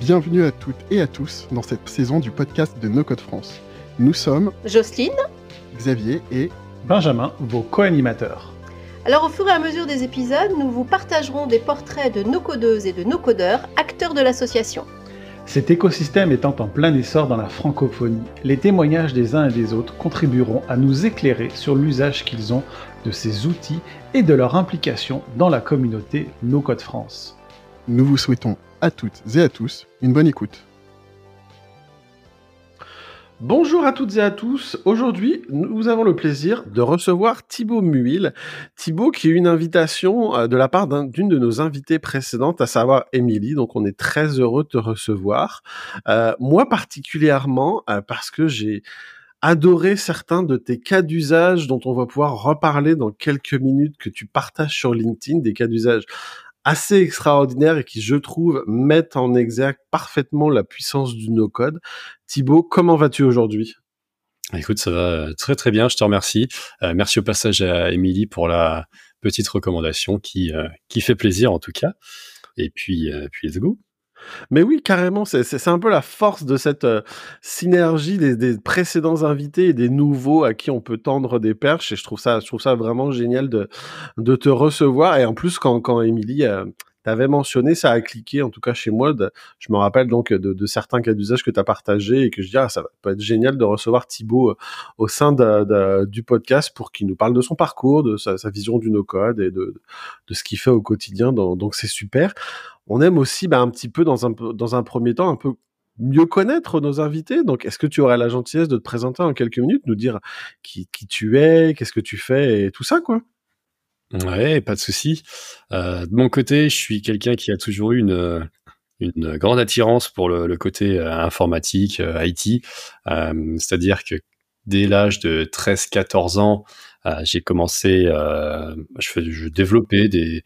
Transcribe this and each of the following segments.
Bienvenue à toutes et à tous dans cette saison du podcast de No Code France. Nous sommes Jocelyne, Xavier et Benjamin, vos co-animateurs. Alors au fur et à mesure des épisodes, nous vous partagerons des portraits de nos codeuses et de nos codeurs, acteurs de l'association. Cet écosystème étant en plein essor dans la francophonie, les témoignages des uns et des autres contribueront à nous éclairer sur l'usage qu'ils ont de ces outils et de leur implication dans la communauté No Code France. nous vous souhaitons à toutes et à tous une bonne écoute. Bonjour à toutes et à tous. Aujourd'hui, nous avons le plaisir de recevoir Thibaut Muil. Thibaut qui eu une invitation euh, de la part d'un- d'une de nos invitées précédentes, à savoir Émilie. Donc, on est très heureux de te recevoir. Euh, moi particulièrement, euh, parce que j'ai adoré certains de tes cas d'usage dont on va pouvoir reparler dans quelques minutes que tu partages sur LinkedIn, des cas d'usage assez extraordinaires et qui, je trouve, mettent en exergue parfaitement la puissance du no-code. Thibaut, comment vas-tu aujourd'hui? Écoute, ça va très très bien, je te remercie. Euh, merci au passage à Émilie pour la petite recommandation qui, euh, qui fait plaisir en tout cas. Et puis, euh, puis let's go. Mais oui, carrément, c'est- un peu la force de cette euh, synergie des, des précédents invités et des nouveaux à qui on peut tendre des perches. Et je trouve ça, je trouve ça vraiment génial de, de te recevoir. Et en plus, quand, quand euh, t'avait mentionné, ça a cliqué, en tout cas chez moi. je me rappelle donc de, certains cas d'usage que tu as partagés et que je dis, ah, ça peut être génial de recevoir Thibaut euh, au sein du podcast pour qu'il nous parle de son parcours, de sa, vision du no-code et de, ce qu'il fait au quotidien. Donc, donc c'est super. On aime aussi bah, un petit peu dans un, peu- dans un premier temps un peu mieux connaître nos invités. Donc, est-ce que tu aurais la gentillesse de te présenter en quelques minutes, nous dire qui, qui tu es, qu'est-ce que tu fais et tout ça, quoi? Ouais, pas de souci. Euh, de mon côté, je suis quelqu'un qui a toujours eu une, une grande attirance pour le, côté euh, informatique, euh, IT. Euh, C'est-à-dire que dès l'âge de 13-14 ans, euh, j'ai commencé, euh, je, je développais des,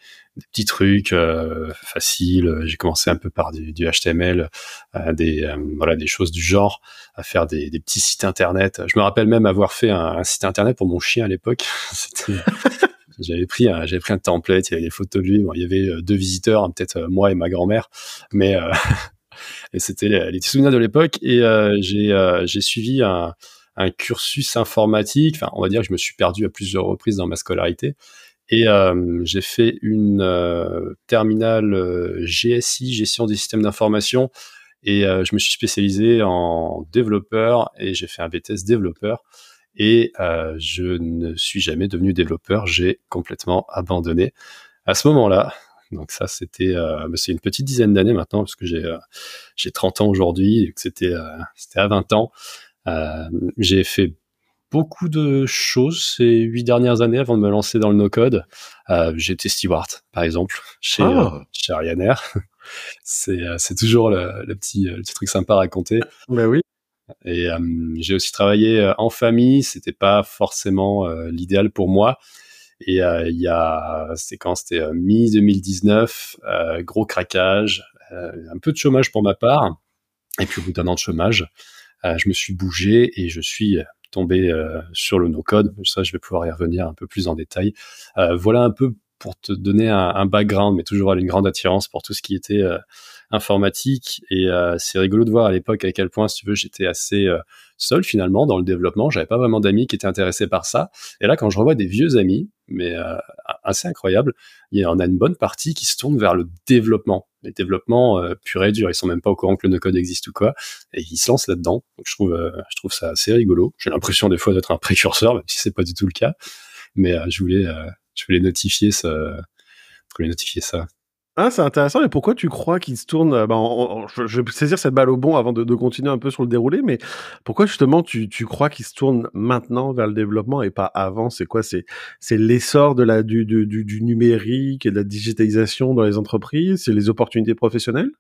petits trucs euh, faciles. J'ai commencé un peu par du, du HTML, euh, des euh, choses du genre, à faire des, des petits sites internet. Je me rappelle même avoir fait un, un site internet pour mon chien à l'époque. C'était j'avais pris un, j'avais pris un template, il y avait des photos de lui. Il y avait euh, deux visiteurs, hein, peut-être euh, moi et ma grand-mère, mais euh, c'était les, les souvenirs de l'époque. Et j'ai suivi un, cursus informatique. Enfin, on va dire que je me suis perdu à plusieurs reprises dans ma scolarité. Et j'ai fait une terminale GSI, gestion des systèmes d'information, et je me suis spécialisé en développeur et j'ai fait un BTS développeur. Et euh, je ne suis jamais devenu développeur, j'ai complètement abandonné à ce moment-là. Donc ça, c'était, euh, bah, c'est une petite dizaine d'années maintenant parce que j'ai euh, j'ai 30 ans aujourd'hui, c'était euh, c'était à 20 ans. Euh, j'ai fait beaucoup de choses ces huit dernières années avant de me lancer dans le no-code. Euh, j'ai été steward, par exemple, chez, euh, chez Ryanair. c'est euh, c'est toujours le, le petit, le petit truc sympa à raconter. Ben oui. Et euh, j'ai aussi travaillé euh, en famille. C'était pas forcément euh, l'idéal pour moi. Et il y a, c'était quand c'était mi 2019, euh, gros craquage, un peu de chômage pour ma part. Et puis au bout d'un an de chômage, je me suis bougé et je suis tombé sur le no-code. Ça, je vais pouvoir y revenir un peu plus en détail. Voilà un peu pour te donner un, un background, mais toujours une grande attirance pour tout ce qui était informatique. Et euh, c'est rigolo de voir à l'époque à quel point, si tu veux, j'étais assez euh, seul finalement dans le développement. J'avais pas vraiment d'amis qui étaient intéressés par ça. Et là, quand je revois des vieux amis, mais euh, assez incroyable, il y en a une bonne partie qui se tourne vers le développement, le développement euh, pur et dur. Ils sont même pas au courant que le no-code existe ou quoi, et ils se lancent là-dedans. Donc je trouve, euh, je trouve ça assez rigolo. J'ai l'impression des fois d'être un précurseur, même si c'est pas du tout le cas. Mais euh, je voulais, je voulais notifier ça, je voulais notifier ça. Ah, c'est intéressant. Et pourquoi tu crois qu'il se tourne euh, ben, en- en- je, vais saisir cette balle au bon avant de, continuer un peu sur le déroulé, mais pourquoi justement tu, tu crois qu'il se tourne maintenant vers le développement et pas avant? C'est quoi? C'est l'essor de la du, du, du, du numérique et de la digitalisation dans les entreprises? C'est les opportunités professionnelles?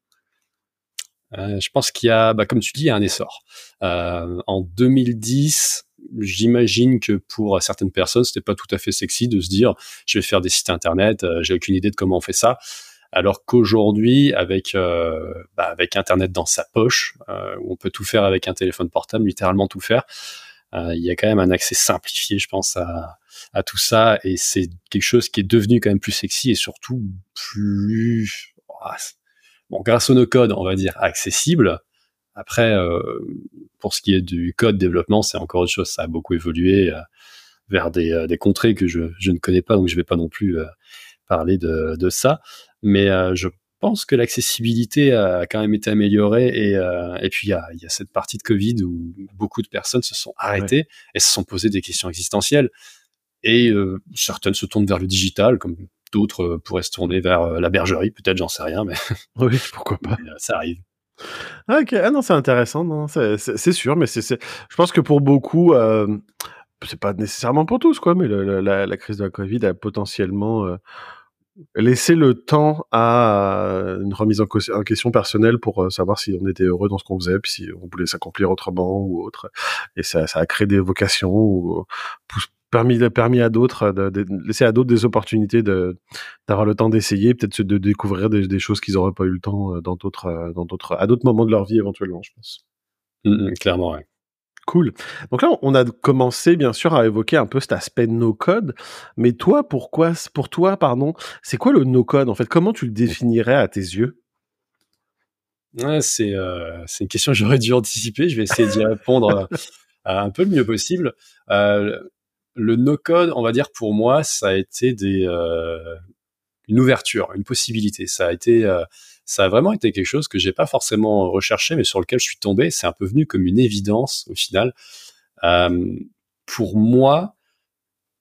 Euh, je pense qu'il y a, bah, comme tu dis, il y a un essor. Euh, en 2010, j'imagine que pour certaines personnes, c'était pas tout à fait sexy de se dire, je vais faire des sites internet, euh, j'ai aucune idée de comment on fait ça. Alors qu'aujourd'hui, avec euh, bah, avec Internet dans sa poche, euh, où on peut tout faire avec un téléphone portable, littéralement tout faire, euh, il y a quand même un accès simplifié, je pense, à, à tout ça, et c'est quelque chose qui est devenu quand même plus sexy et surtout plus, ah, bon, grâce au no-code, on va dire accessible. Après, pour ce qui est du code développement, c'est encore autre chose. Ça a beaucoup évolué vers des, des contrées que je, je, ne connais pas, donc je vais pas non plus parler de, de ça. Mais je pense que l'accessibilité a quand même été améliorée et, euh, et puis il y a, y a, cette partie de Covid où beaucoup de personnes se sont arrêtées et se sont posées des questions existentielles et euh, certaines se tournent vers le digital comme d'autres euh, pourraient se tourner vers euh, la bergerie peut-être j'en sais rien mais oui pourquoi pas euh, ça arrive ah, ok ah non c'est intéressant non c'est sûr mais c'est je pense que pour beaucoup c'est pas nécessairement pour tous quoi mais le, la, la, crise de la Covid a potentiellement laisser le temps à euh, une remise en, question personnelle pour euh, savoir si on était heureux dans ce qu'on faisait, puis si on voulait s'accomplir autrement ou autre. Et ça, ça a créé des vocations ou permis, permis à d'autres, de, laisser à d'autres des opportunités d'avoir le temps d'essayer, peut-être de découvrir des, choses qu'ils n'auraient pas eu le temps euh, dans d'autres, dans d'autres, à d'autres moments de leur vie éventuellement, je pense. Mmh, mmh, clairement, ouais. Cool. Donc là, on a commencé bien sûr à évoquer un peu cet aspect no code, mais toi, pourquoi, pour toi, pardon, c'est quoi le no code en fait? Comment tu le définirais à tes yeux? Euh, c'est une question que j'aurais dû anticiper. Je vais essayer d'y répondre euh, un peu le mieux possible. Euh, le no code, on va dire pour moi, ça a été des une ouverture, une possibilité. Ça a été ça a vraiment été quelque chose que j'ai pas forcément recherché, mais sur lequel je suis tombé. C'est un peu venu comme une évidence au final. Euh, pour moi,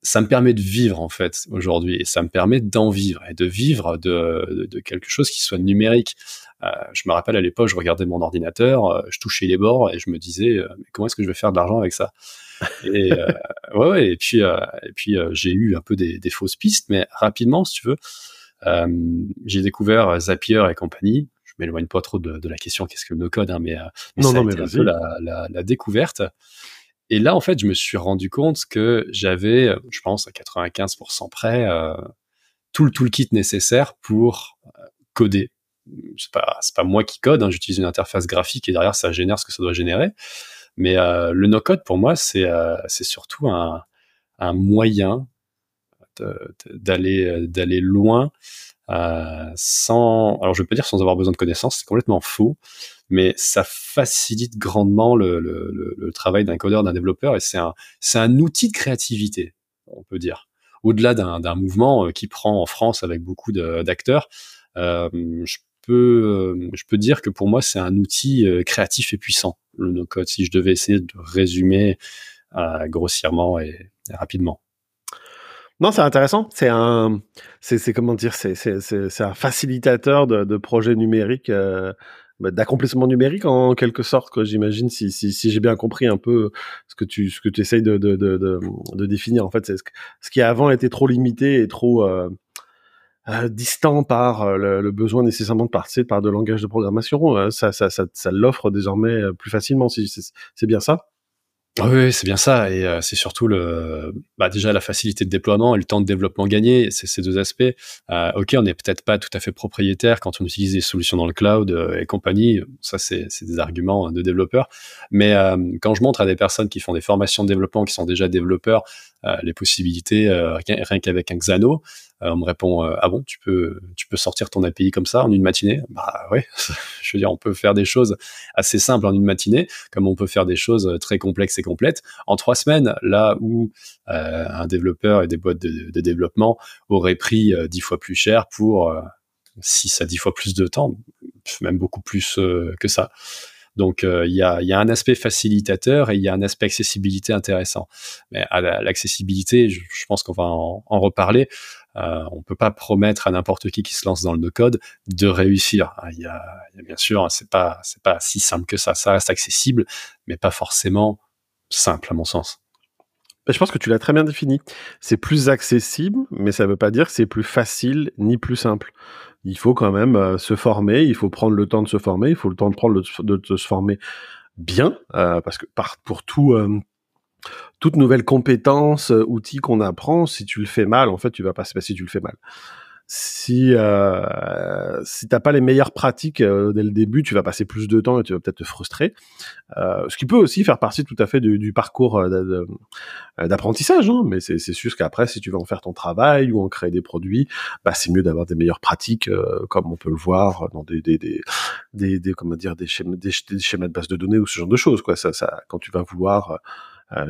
ça me permet de vivre en fait aujourd'hui, et ça me permet d'en vivre et de vivre de, de, quelque chose qui soit numérique. Euh, je me rappelle à l'époque, je regardais mon ordinateur, euh, je touchais les bords et je me disais, euh, mais comment est-ce que je vais faire de l'argent avec ça? Et euh, ouais, ouais, et puis et puis j'ai eu un peu des, des fausses pistes, mais rapidement, si tu veux. Euh, j'ai découvert Zapier et compagnie. Je m'éloigne pas trop de, de la question qu'est-ce que le no-code, hein, mais, euh, mais non, ça non, a été mais un peu la, la, la, découverte. Et là, en fait, je me suis rendu compte que j'avais, je pense, à 95% près, euh, tout le toolkit nécessaire pour euh, coder. C'est pas, pas moi qui code, hein, j'utilise une interface graphique et derrière ça génère ce que ça doit générer. Mais euh, le no-code, pour moi, c'est, euh, c'est surtout un, un moyen d'aller euh, d'aller loin euh, sans alors je dire sans avoir besoin de connaissances c'est complètement faux mais ça facilite grandement le, travail d'un codeur d'un développeur et c'est un c'est un outil de créativité on peut dire. Au-delà d'un mouvement euh, qui prend en France avec beaucoup d'acteurs je peux je peux dire que pour moi c'est un outil créatif et puissant le no code si je devais essayer de résumer grossièrement et rapidement non, c'est intéressant. C'est un, c'est comment dire, c'est un facilitateur de, de projets numériques, euh, bah, d'accomplissement numérique en quelque sorte. Quoi, j'imagine si si, si j'ai bien compris un peu ce que tu ce que tu essayes de de, de, de, définir. En fait, c'est ce, ce, qui avant était trop limité et trop euh, euh, distant par euh, le, le, besoin nécessairement de passer par de langage de programmation. Euh, ça ça ça, ça l'offre désormais plus facilement. Si c'est bien ça. Oui, c'est bien ça, et euh, c'est surtout le, bah, déjà la facilité de déploiement et le temps de développement gagné. C'est ces deux aspects. Euh, ok, on n'est peut-être pas tout à fait propriétaire quand on utilise des solutions dans le cloud euh, et compagnie. Ça, c'est des arguments de développeurs. Mais quand je montre à des personnes qui font des formations de développement, qui sont déjà développeurs, les possibilités rien qu'avec un Xano, on me répond ah bon, tu peux tu peux sortir ton API comme ça en une matinée? Bah oui, je veux dire, on peut faire des choses assez simples en une matinée, comme on peut faire des choses très complexes et complètes en trois semaines. Là où euh, un développeur et des boîtes de, développement auraient pris euh, dix fois plus cher pour euh, 6 à 10 fois plus de temps, même beaucoup plus que ça. Donc il y, a, y, a, un aspect facilitateur et il y a un aspect accessibilité intéressant. Mais à l'accessibilité, je, pense qu'on va en reparler. Euh, on peut pas promettre à n'importe qui qui se lance dans le no-code de réussir. Il y a, y a bien sûr, c'est pas c'est pas si simple que ça. Ça reste accessible, mais pas forcément simple à mon sens. Je pense que tu l'as très bien défini. C'est plus accessible, mais ça ne veut pas dire que c'est plus facile ni plus simple. Il faut quand même euh, se former, il faut prendre le temps de se former, il faut le temps de prendre de, de, se former bien, euh, parce que par, pour tout, euh, toute nouvelle compétence, euh, outil qu'on apprend, si tu le fais mal, en fait, tu vas pas se passer si tu le fais mal. si euh, si t'as pas les meilleures pratiques euh, dès le début, tu vas passer plus de temps et tu vas peut-être te frustrer. Euh, ce qui peut aussi faire partie tout à fait du, parcours d'apprentissage, hein, mais c'est sûr qu'après, si tu veux en faire ton travail ou en créer des produits, bah, c'est mieux d'avoir des meilleures pratiques, comme on peut le voir dans des des des, des, comment dire des schémas, de base de données ou ce genre de choses. Quoi, ça, quand tu vas vouloir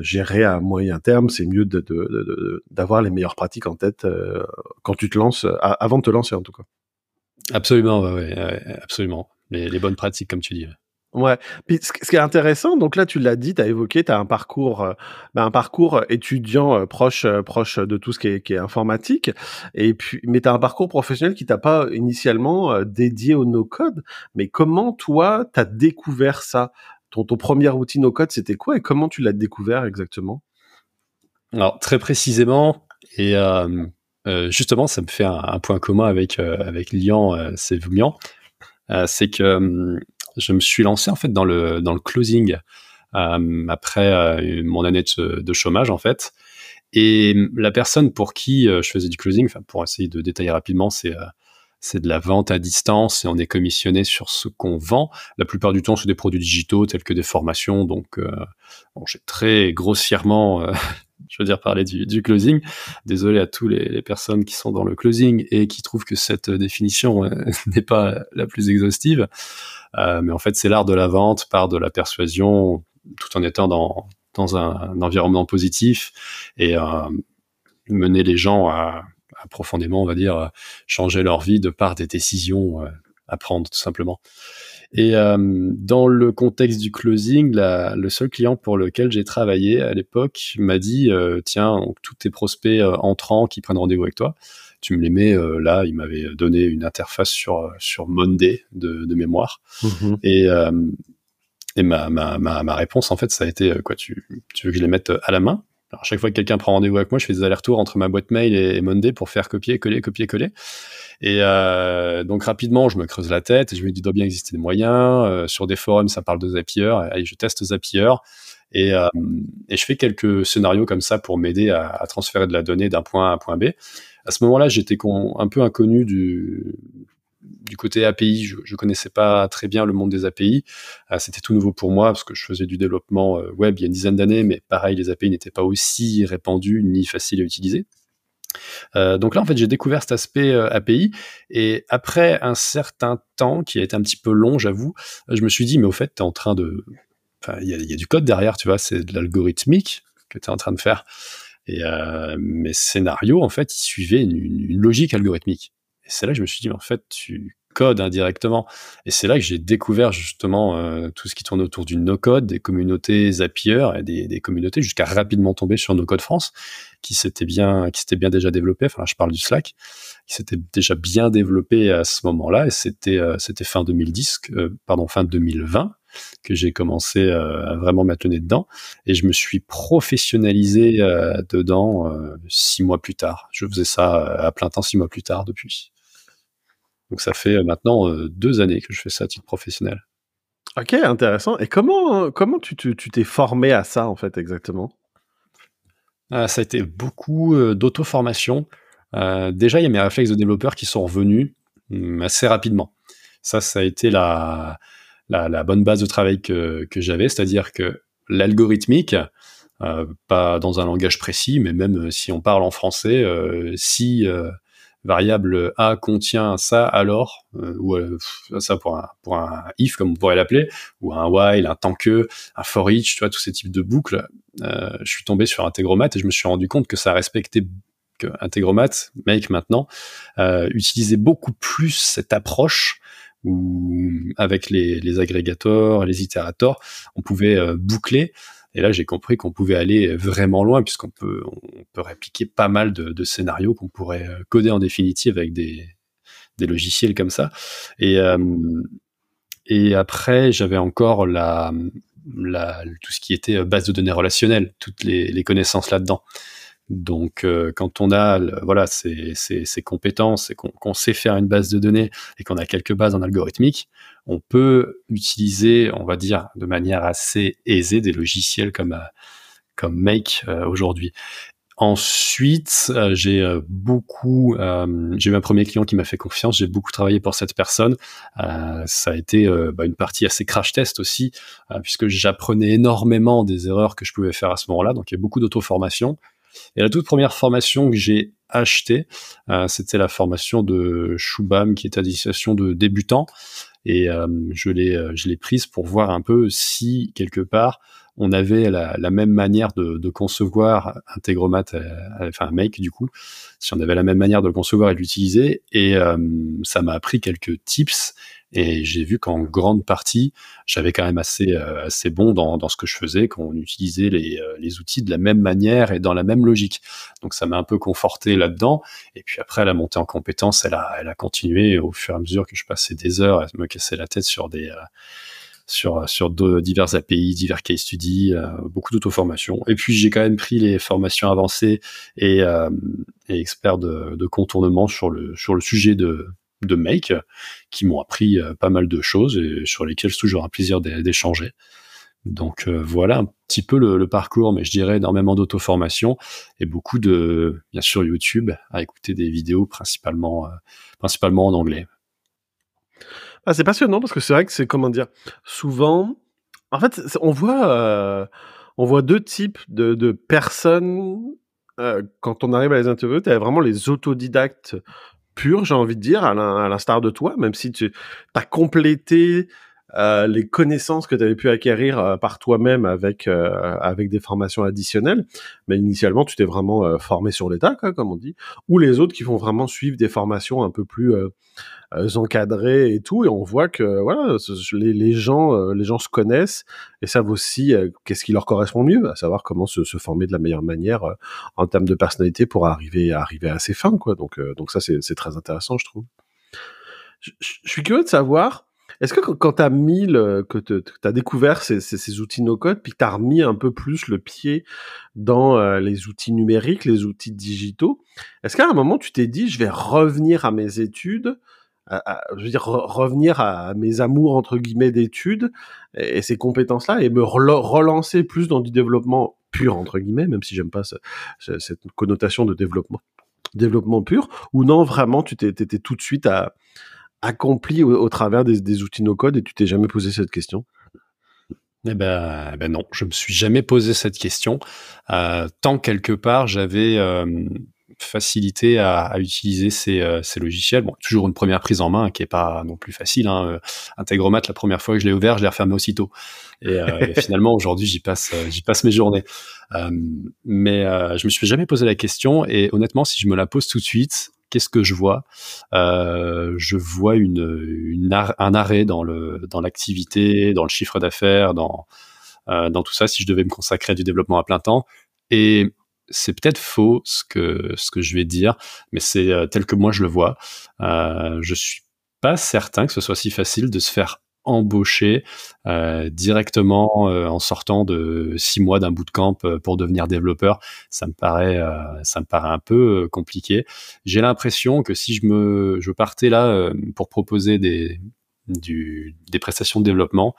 gérer à moyen terme, c'est mieux d'avoir de, de, les meilleures pratiques en tête euh, quand tu te lances, avant de te lancer en tout cas. Absolument, ouais, ouais, absolument. Les, les, bonnes pratiques, comme tu dis. Ouais. Puis ce, qui est intéressant, donc là tu l'as dit, tu as évoqué, tu as un parcours, euh, bah, un parcours étudiant euh, proche, euh, proche de tout ce qui est, qui est informatique, et puis mais tu as un parcours professionnel qui t'a pas initialement dédié au no-code. Mais comment toi tu as découvert ça? Ton, ton premier outil no-code, c'était quoi et comment tu l'as découvert exactement? Alors, très précisément, et euh, euh, justement, ça me fait un, point commun avec, euh, avec Lian euh, c'est que je me suis lancé en fait dans le, dans le closing après mon année de, de, chômage en fait. Et la personne pour qui je faisais du closing, pour essayer de détailler rapidement, c'est c'est de la vente à distance et on est commissionné sur ce qu'on vend. La plupart du temps, c'est des produits digitaux tels que des formations. Donc, euh, bon, j'ai très grossièrement, euh, je veux dire, parler du, du, closing. Désolé à tous les, les, personnes qui sont dans le closing et qui trouvent que cette définition euh, n'est pas la plus exhaustive. Euh, mais en fait, c'est l'art de la vente par de la persuasion, tout en étant dans, dans un, un environnement positif et mener les gens à profondément, on va dire, euh, changer leur vie de par des décisions euh, à prendre tout simplement. Et euh, dans le contexte du closing, la, le seul client pour lequel j'ai travaillé à l'époque m'a dit tiens, tous tes prospects entrants qui prennent rendez-vous avec toi, tu me les mets là. Il m'avait donné une interface sur sur Monday de, de mémoire. Mmh et et ma, ma, ma, ma, réponse en fait ça a été quoi tu, tu veux que je les mette à la main? Alors, à chaque fois que quelqu'un prend rendez-vous avec moi, je fais des allers-retours entre ma boîte mail et Monday pour faire copier, coller, copier, coller. Et euh, donc rapidement, je me creuse la tête je me dis, il doit bien exister des moyens. Euh, sur des forums, ça parle de Zapier. Allez, je teste Zapier. Et, euh, et je fais quelques scénarios comme ça pour m'aider à, à, transférer de la donnée d'un point A à un point B. À ce moment-là, j'étais un peu inconnu du, du côté API, je, je connaissais pas très bien le monde des API. Euh, c'était tout nouveau pour moi parce que je faisais du développement euh, web il y a une dizaine d'années, mais pareil, les API n'étaient pas aussi répandus ni faciles à utiliser. Euh, donc là, en fait, j'ai découvert cet aspect API et après un certain temps qui a été un petit peu long, j'avoue, je me suis dit, mais au fait, tu es en train de... Enfin, il y, y, a du code derrière, tu vois, c'est de l'algorithmique que tu es en train de faire. Et mes scénarios, en fait, ils suivaient une, une logique algorithmique. Et c'est là que je me suis dit, en fait, tu codes indirectement. Et c'est là que j'ai découvert justement euh, tout ce qui tourne autour du no-code, des communautés Zapier et des, des communautés jusqu'à rapidement tomber sur No-Code France, qui s'était bien, qui s'était bien déjà développé. Enfin, je parle du Slack, qui s'était déjà bien développé à ce moment-là. Et c'était, euh, c'était fin 2010, euh, pardon, fin 2020 que j'ai commencé euh, à vraiment mettre le nez dedans et je me suis professionnalisé euh, dedans six mois plus tard. Je faisais ça à plein temps six mois plus tard depuis. Donc ça fait euh, maintenant euh, deux années que je fais ça à titre professionnel. Ok, intéressant. Et comment, comment tu t'es formé à ça, en fait, exactement? Ah, Ça a été beaucoup euh, d'auto-formation. déjà, il y a mes réflexes de développeur qui sont revenus hum, assez rapidement. Ça, ça a été la, la, la bonne base de travail que, que j'avais, c'est-à-dire que l'algorithmique, euh, pas dans un langage précis, mais même si on parle en français, euh, si variable A contient ça alors, euh, ou euh, ça pour un, pour un if comme on pourrait l'appeler, ou un while, un tant que, un for each, tu vois, tous ces types de boucles, euh, je suis tombé sur Integromat et je me suis rendu compte que ça respectait que Integromat, Make maintenant, utilisait beaucoup plus cette approche où avec les, les agrégateurs, les itérateurs, on pouvait boucler et là, j'ai compris qu'on pouvait aller vraiment loin puisqu'on peut, on peut répliquer pas mal de, scénarios qu'on pourrait euh, coder en définitive avec des, des logiciels comme ça. Et, euh, et après, j'avais encore la, la, tout ce qui était base de données relationnelles, toutes les connaissances là-dedans. Donc, euh, quand on a voilà ces, ces, ces compétences et qu'on sait faire une base de données et qu'on a quelques bases en algorithmique, on peut utiliser, on va dire, de manière assez aisée des logiciels comme euh, comme Make euh, aujourd'hui. Ensuite, euh, j'ai euh, beaucoup, euh, j'ai eu un premier client qui m'a fait confiance. J'ai beaucoup travaillé pour cette personne. ça a été bah, une partie assez crash test aussi, puisque j'apprenais énormément des erreurs que je pouvais faire à ce moment-là. Donc il y a beaucoup d'auto-formation. Et la toute première formation que j'ai achetée, c'était la formation de Shubham, qui est à destination de débutants. Et je l'ai, je l'ai prise pour voir un peu si quelque part on avait la, même manière de, concevoir Integromat, euh, enfin Make du coup, si on avait la même manière de le concevoir et de l'utiliser, et euh, ça m'a appris quelques tips, et j'ai vu qu'en grande partie, j'avais quand même assez euh, assez bon dans, ce que je faisais, qu'on utilisait les, les outils de la même manière et dans la même logique. Donc ça m'a un peu conforté là-dedans, et puis après la montée en compétence, elle a elle a continué au fur et à mesure que je passais des heures à me casser la tête sur des sur sur divers API, divers case studies, euh, beaucoup d'auto-formation. Et puis j'ai quand même pris les formations avancées et, euh, et experts de, de, contournement sur le sur le sujet de de Make, qui m'ont appris euh, pas mal de choses et sur lesquelles c'est toujours un plaisir d'échanger. Donc voilà un petit peu le, parcours, mais je dirais énormément d'auto-formation et beaucoup de, bien sûr, YouTube, à écouter des vidéos principalement, principalement en anglais. Ah, c'est passionnant parce que c'est vrai que c'est comment dire. Souvent, en fait, on voit, euh, on voit deux types de, de personnes euh, quand on arrive à les interviewer. Tu as vraiment les autodidactes purs, j'ai envie de dire, à l'instar de toi, même si tu as complété euh, les connaissances que tu avais pu acquérir euh, par toi-même avec euh, avec des formations additionnelles, mais initialement tu t'es vraiment formé sur l'état, comme on dit, ou les autres qui vont vraiment suivre des formations un peu plus encadrées et tout, et on voit que voilà, les, les gens les gens se connaissent et savent aussi qu'est-ce qui leur correspond mieux, à savoir comment se, former de la meilleure manière en termes de personnalité pour arriver arriver à ses fins, quoi. Donc donc ça c'est très intéressant, je trouve. Je suis curieux de savoir est-ce que quand tu as mis le, que tu as découvert ces, outils no-code, puis que tu as remis un peu plus le pied dans euh, les outils numériques, les outils digitaux, est-ce qu'à un moment tu t'es dit, je vais revenir à mes études, je veux dire, revenir à mes amours entre guillemets d'études et, ces compétences-là et me relancer plus dans du développement pur entre guillemets, même si j'aime pas cette connotation de développement développement pur, ou non, vraiment, tu t'étais tout de suite à, accompli au, travers des, outils no-code et tu t'es jamais posé cette question? Eh ben, eh ben, non, je me suis jamais posé cette question. Euh, tant quelque part j'avais euh, facilité à, utiliser ces, euh, ces, logiciels. Bon, toujours une première prise en main qui est pas non plus facile. Hein. Integromat, la première fois que je l'ai ouvert, je l'ai refermé aussitôt. Et, finalement, aujourd'hui, j'y passe, j'y passe mes journées. mais je me suis jamais posé la question. Et honnêtement, si je me la pose tout de suite, qu'est-ce que je vois? Euh, Je vois une, un arrêt dans le dans l'activité, dans le chiffre d'affaires, dans euh, dans tout ça. Si je devais me consacrer à du développement à plein temps, et c'est peut-être faux ce que ce que je vais dire, mais c'est euh, tel que moi je le vois. Euh, je suis pas certain que ce soit si facile de se faire embauché euh, directement euh, en sortant de six mois d'un bootcamp euh, pour devenir développeur, ça me paraît, ça me paraît un peu compliqué. J'ai l'impression que si je me, je partais là pour proposer des, du, des prestations de développement,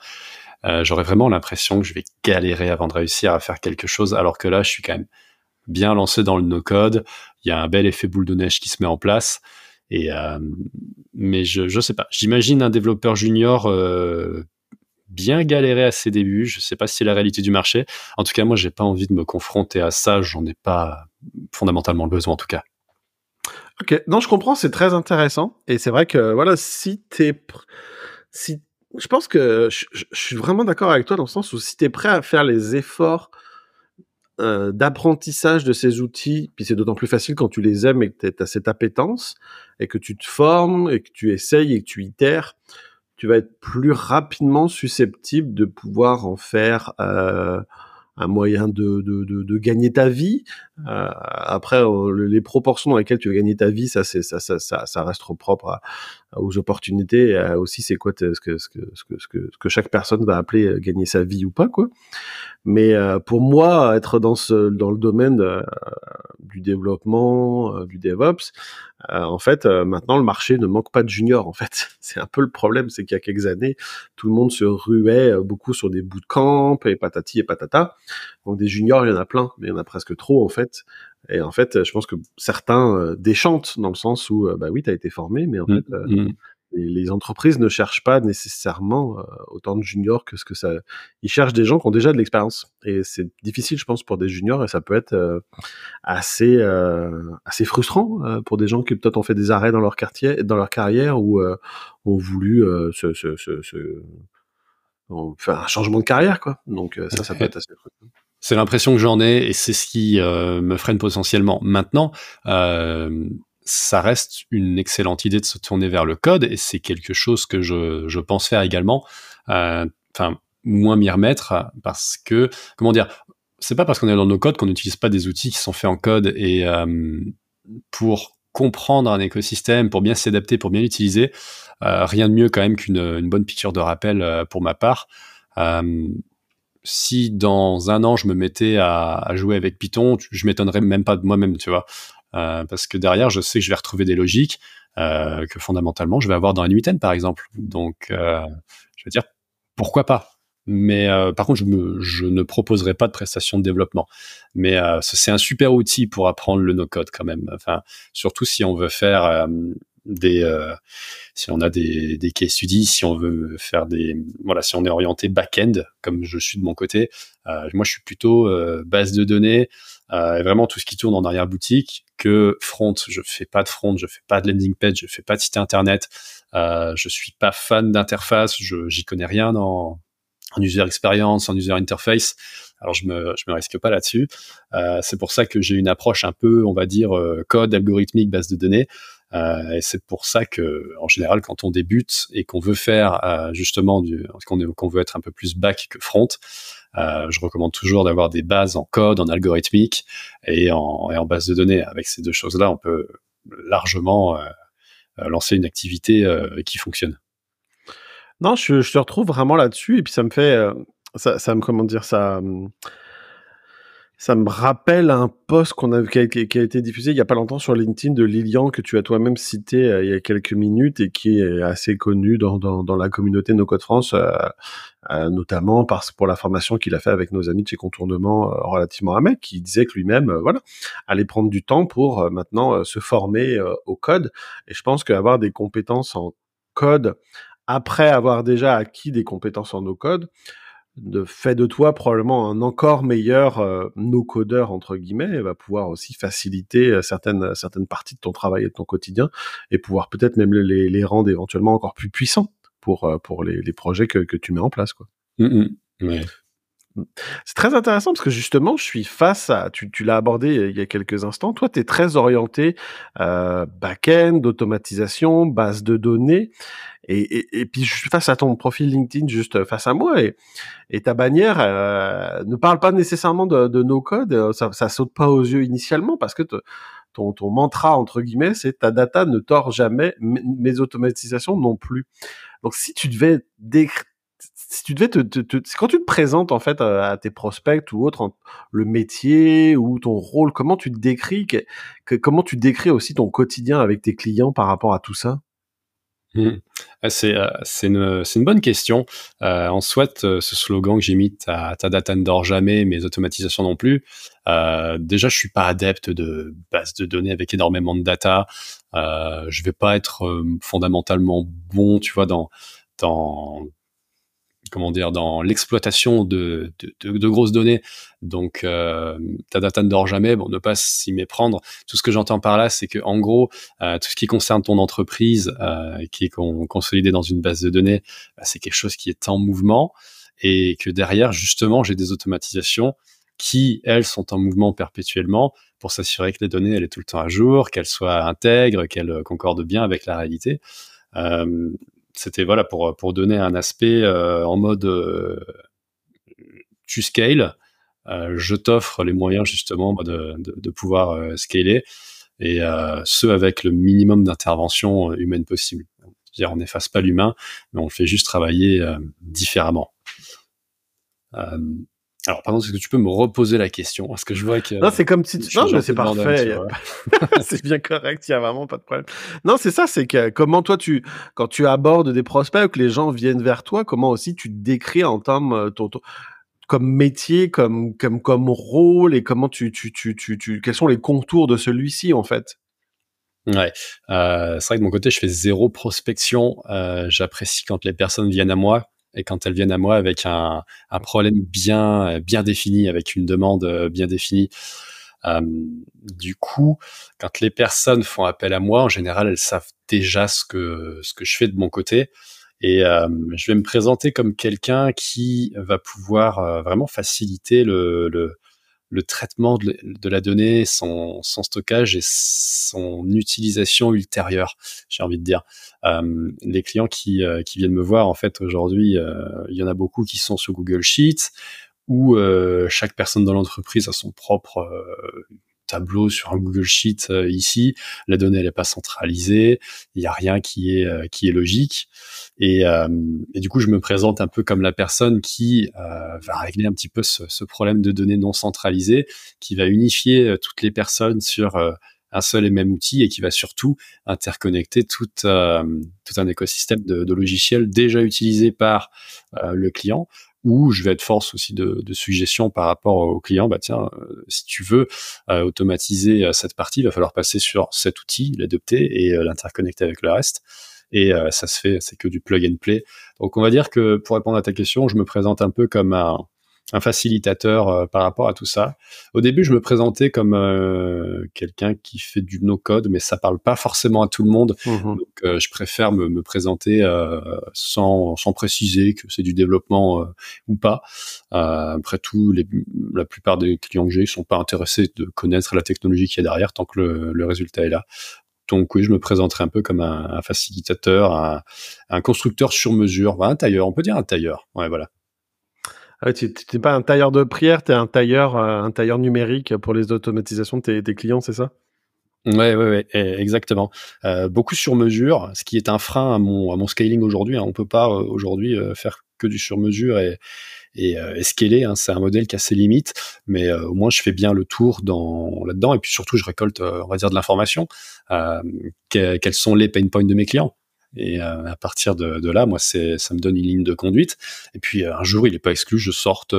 j'aurais vraiment l'impression que je vais galérer avant de réussir à faire quelque chose, alors que là, je suis quand même bien lancé dans le no-code. Il y a un bel effet boule de neige qui se met en place. Euh, mais je je sais pas. J'imagine un développeur junior euh, bien galéré à ses débuts. Je sais pas si c'est la réalité du marché. En tout cas, moi, j'ai pas envie de me confronter à ça. J'en ai pas fondamentalement le besoin, en tout cas. Ok, non, je comprends, c'est très intéressant. Et c'est vrai que, voilà, si t'es, si, je pense que je, je suis vraiment d'accord avec toi dans le sens où si t'es prêt à faire les efforts euh, d'apprentissage de ces outils, puis c'est d'autant plus facile quand tu les aimes et que tu as cette appétence, et que tu te formes, et que tu essayes, et que tu itères, tu vas être plus rapidement susceptible de pouvoir en faire euh, un moyen de, de, de, de, gagner ta vie. Euh, après, les proportions dans lesquelles tu vas gagner ta vie, ça, c'est ça, ça, ça, ça reste trop propre à, aux opportunités. aussi, c'est quoi ce que, ce, que, ce, que, ce, que, chaque personne va appeler euh, gagner sa vie ou pas, quoi. Mais euh, pour moi, être dans ce dans le domaine euh, du développement, du DevOps, en fait, maintenant le marché ne manque pas de juniors. En fait, c'est un peu le problème, c'est qu'il y a quelques années, tout le monde se ruait beaucoup sur des bootcamps et patati et patata. Donc des juniors, il y en a plein, mais il y en a presque trop en fait. Et en fait, je pense que certains euh, déchantent dans le sens où, euh, bah oui, tu as été formé, mais en Mm, fait, euh, mm. les, entreprises ne cherchent pas nécessairement autant de juniors que ce que ça. Ils cherchent des gens qui ont déjà de l'expérience. Et c'est difficile, je pense, pour des juniors, et ça peut être assez assez frustrant pour des gens qui peut-être ont fait des arrêts dans leur quartier, dans leur carrière ou ont voulu se, se, se, se- fait un changement de carrière, quoi. Donc euh, ça, ça peut être assez. C'est l'impression que j'en ai et c'est ce qui euh, me freine potentiellement. Maintenant, euh, ça reste une excellente idée de se tourner vers le code et c'est quelque chose que je, je pense faire également. Euh, Enfin, moins m'y remettre parce que, comment dire, c'est pas parce qu'on est dans nos codes qu'on n'utilise pas des outils qui sont faits en code et euh, pour comprendre un écosystème, pour bien s'adapter, pour bien l'utiliser, euh, rien de mieux quand même qu'une une bonne piqûre de rappel euh, pour ma part. Euh, si dans un an je me mettais à, jouer avec Python, je m'étonnerais même pas de moi-même, tu vois, parce que derrière je sais que je vais retrouver des logiques que fondamentalement je vais avoir dans N8N par exemple. Donc je veux dire pourquoi pas? Mais euh, par contre je, me, je ne proposerai pas de prestation de développement. Mais euh, c'est un super outil pour apprendre le no-code quand même. Enfin surtout si on veut faire euh, des euh, si on a des, des case studies, si on veut faire des voilà, si on est orienté back-end comme je suis de mon côté, euh, moi je suis plutôt euh, base de données et vraiment tout ce qui tourne en arrière boutique que front. Je fais pas de front, je fais pas de landing page, je fais pas de site internet, je suis pas fan d'interface, je j'y connais rien en en user experience, en user interface. Alors je me je me risque pas là-dessus. Euh, c'est pour ça que j'ai une approche un peu, on va dire, euh, code algorithmique, base de données. Euh, et c'est pour ça que, en général, quand on débute et qu'on veut faire euh, justement du, qu'on qu'on veut être un peu plus back que front, euh, je recommande toujours d'avoir des bases en code, en algorithmique et en, et en base de données. Avec ces deux choses-là, on peut largement lancer une activité qui fonctionne. Non, je, te retrouve vraiment là-dessus, et puis ça me fait, euh, ça, me, comment dire, ça, hum, ça me rappelle un post qu'on a, qui a, été diffusé il y a pas longtemps sur LinkedIn de Lilian que tu as toi-même cité euh, il y a quelques minutes et qui est assez connu dans, dans, la communauté No Code France, euh, notamment parce pour la formation qu'il a fait avec nos amis de chez Contournement relativement à Mec, qui disait que lui-même, voilà, allait prendre du temps pour maintenant se former au code. Et je pense qu'avoir des compétences en code après avoir déjà acquis des compétences en no-code, de fait de toi probablement un encore meilleur euh, no-codeur entre guillemets, et va pouvoir aussi faciliter euh, certaines certaines parties de ton travail et de ton quotidien, et pouvoir peut-être même les, rendre éventuellement encore plus puissants pour euh, pour les, projets que, que tu mets en place quoi. Mm, mm. Ouais. C'est très intéressant parce que justement, je suis face à, tu, tu l'as abordé il y a quelques instants, toi, tu es très orienté euh, back-end, automatisation, base de données, et, et, et puis je suis face à ton profil LinkedIn juste face à moi, et, et ta bannière euh, ne parle pas nécessairement de, de no-code, euh, ça, ça saute pas aux yeux initialement parce que ton, ton mantra, entre guillemets, c'est ta data ne tord jamais, mes automatisations non plus. Donc si tu devais décrire si tu devais te, quand tu te présentes en fait à, tes prospects ou autres, le métier ou ton rôle, comment tu te décris, comment tu décris aussi ton quotidien avec tes clients par rapport à tout ça? Mm. Ah, C'est euh, c'est une, bonne question. Euh, en soit, euh, ce slogan que j'ai mis, ta, ta data ne dort jamais, mes automatisations non plus. Euh, déjà, je suis pas adepte de bases de données avec énormément de data. Je vais pas être fondamentalement bon, tu vois, dans comment dire, dans l'exploitation de, de, de, grosses données. Donc, euh, ta data ne dort jamais. Bon, ne pas s'y méprendre. Tout ce que j'entends par là, c'est que en gros, euh, tout ce qui concerne ton entreprise, euh, qui est con- consolidé dans une base de données, bah, c'est quelque chose qui est en mouvement et que derrière, justement, j'ai des automatisations qui, elles, sont en mouvement perpétuellement pour s'assurer que les données, elles est tout le temps à jour, qu'elles soient intègres, qu'elles euh, concordent bien avec la réalité. Euh, c'était voilà pour pour donner un aspect euh, en mode euh, tu scales, euh, je t'offre les moyens justement bah, de, de, pouvoir scaler et ce avec le minimum d'intervention humaine possible. C'est-à-dire on n'efface pas l'humain, mais on le fait juste travailler différemment. Alors, pardon, est-ce que tu peux me reposer la question? Parce que je vois que. Non, c'est comme si tu... Non, mais c'est parfait. a c'est bien correct, il y a vraiment pas de problème. Non, c'est ça, c'est que comment toi tu quand tu abordes des prospects ou que les gens viennent vers toi, comment aussi tu te décris en termes euh, ton, ton- comme métier, comme comme comme rôle et comment tu tu tu tu, tu quels sont les contours de celui-ci en fait? Ouais, euh, c'est vrai que de mon côté, je fais zéro prospection. Euh, J'apprécie quand les personnes viennent à moi et quand elles viennent à moi avec un, un problème bien bien défini, avec une demande euh, bien définie. Euh, du coup, quand les personnes font appel à moi, en général, elles savent déjà ce que ce que je fais de mon côté. Et euh, je vais me présenter comme quelqu'un qui va pouvoir vraiment faciliter le, le, le traitement de, la donnée, son, son, stockage et son utilisation ultérieure, j'ai envie de dire. Euh, les clients qui, euh, qui viennent me voir, en fait, aujourd'hui, euh, il y en a beaucoup qui sont sur Google Sheets, où chaque personne dans l'entreprise a son propre tableau sur un Google Sheet ici. La donnée elle est pas centralisée, il n'y a rien qui est qui est logique. Et, euh, et, du coup, je me présente un peu comme la personne qui euh, va régler un petit peu ce, problème de données non centralisées, qui va unifier euh, toutes les personnes sur euh, un seul et même outil et qui va surtout interconnecter tout, euh, tout un écosystème de, de, logiciels déjà utilisés par le client où je vais être force aussi de, de suggestion par rapport au client. Bah tiens, si tu veux automatiser cette partie, il va falloir passer sur cet outil, l'adopter et l'interconnecter avec le reste et euh, ça se fait, c'est que du plug and play. Donc on va dire que pour répondre à ta question, je me présente un peu comme un, un facilitateur euh, par rapport à tout ça. Au début, je me présentais comme euh, quelqu'un qui fait du no-code, mais ça parle pas forcément à tout le monde. Mmh Donc, euh, je préfère me, me présenter sans, sans, préciser que c'est du développement ou pas. après tout, les, la plupart des clients que j'ai sont pas intéressés de connaître la technologie qui est derrière tant que le, le résultat est là. Donc oui, je me présenterai un peu comme un, facilitateur, un, constructeur sur mesure, un tailleur, on peut dire un tailleur. Ouais, voilà. Ah, tu n'es pas un tailleur de prière, tu es un tailleur, euh, un tailleur numérique pour les automatisations de tes, clients, c'est ça? Ouais, ouais, ouais, eh, exactement. Euh, beaucoup sur mesure, ce qui est un frein à mon, à mon scaling aujourd'hui. Hein. On peut pas euh, aujourd'hui faire que du sur mesure et, scaler. Hein, c'est un modèle qui a ses limites, mais au moins je fais bien le tour dans là-dedans. Et puis surtout, je récolte, on va dire, de l'information. Quels sont les pain points de mes clients et à partir de, là, moi, ça me donne une ligne de conduite. Et puis un jour, il n'est pas exclu, je sorte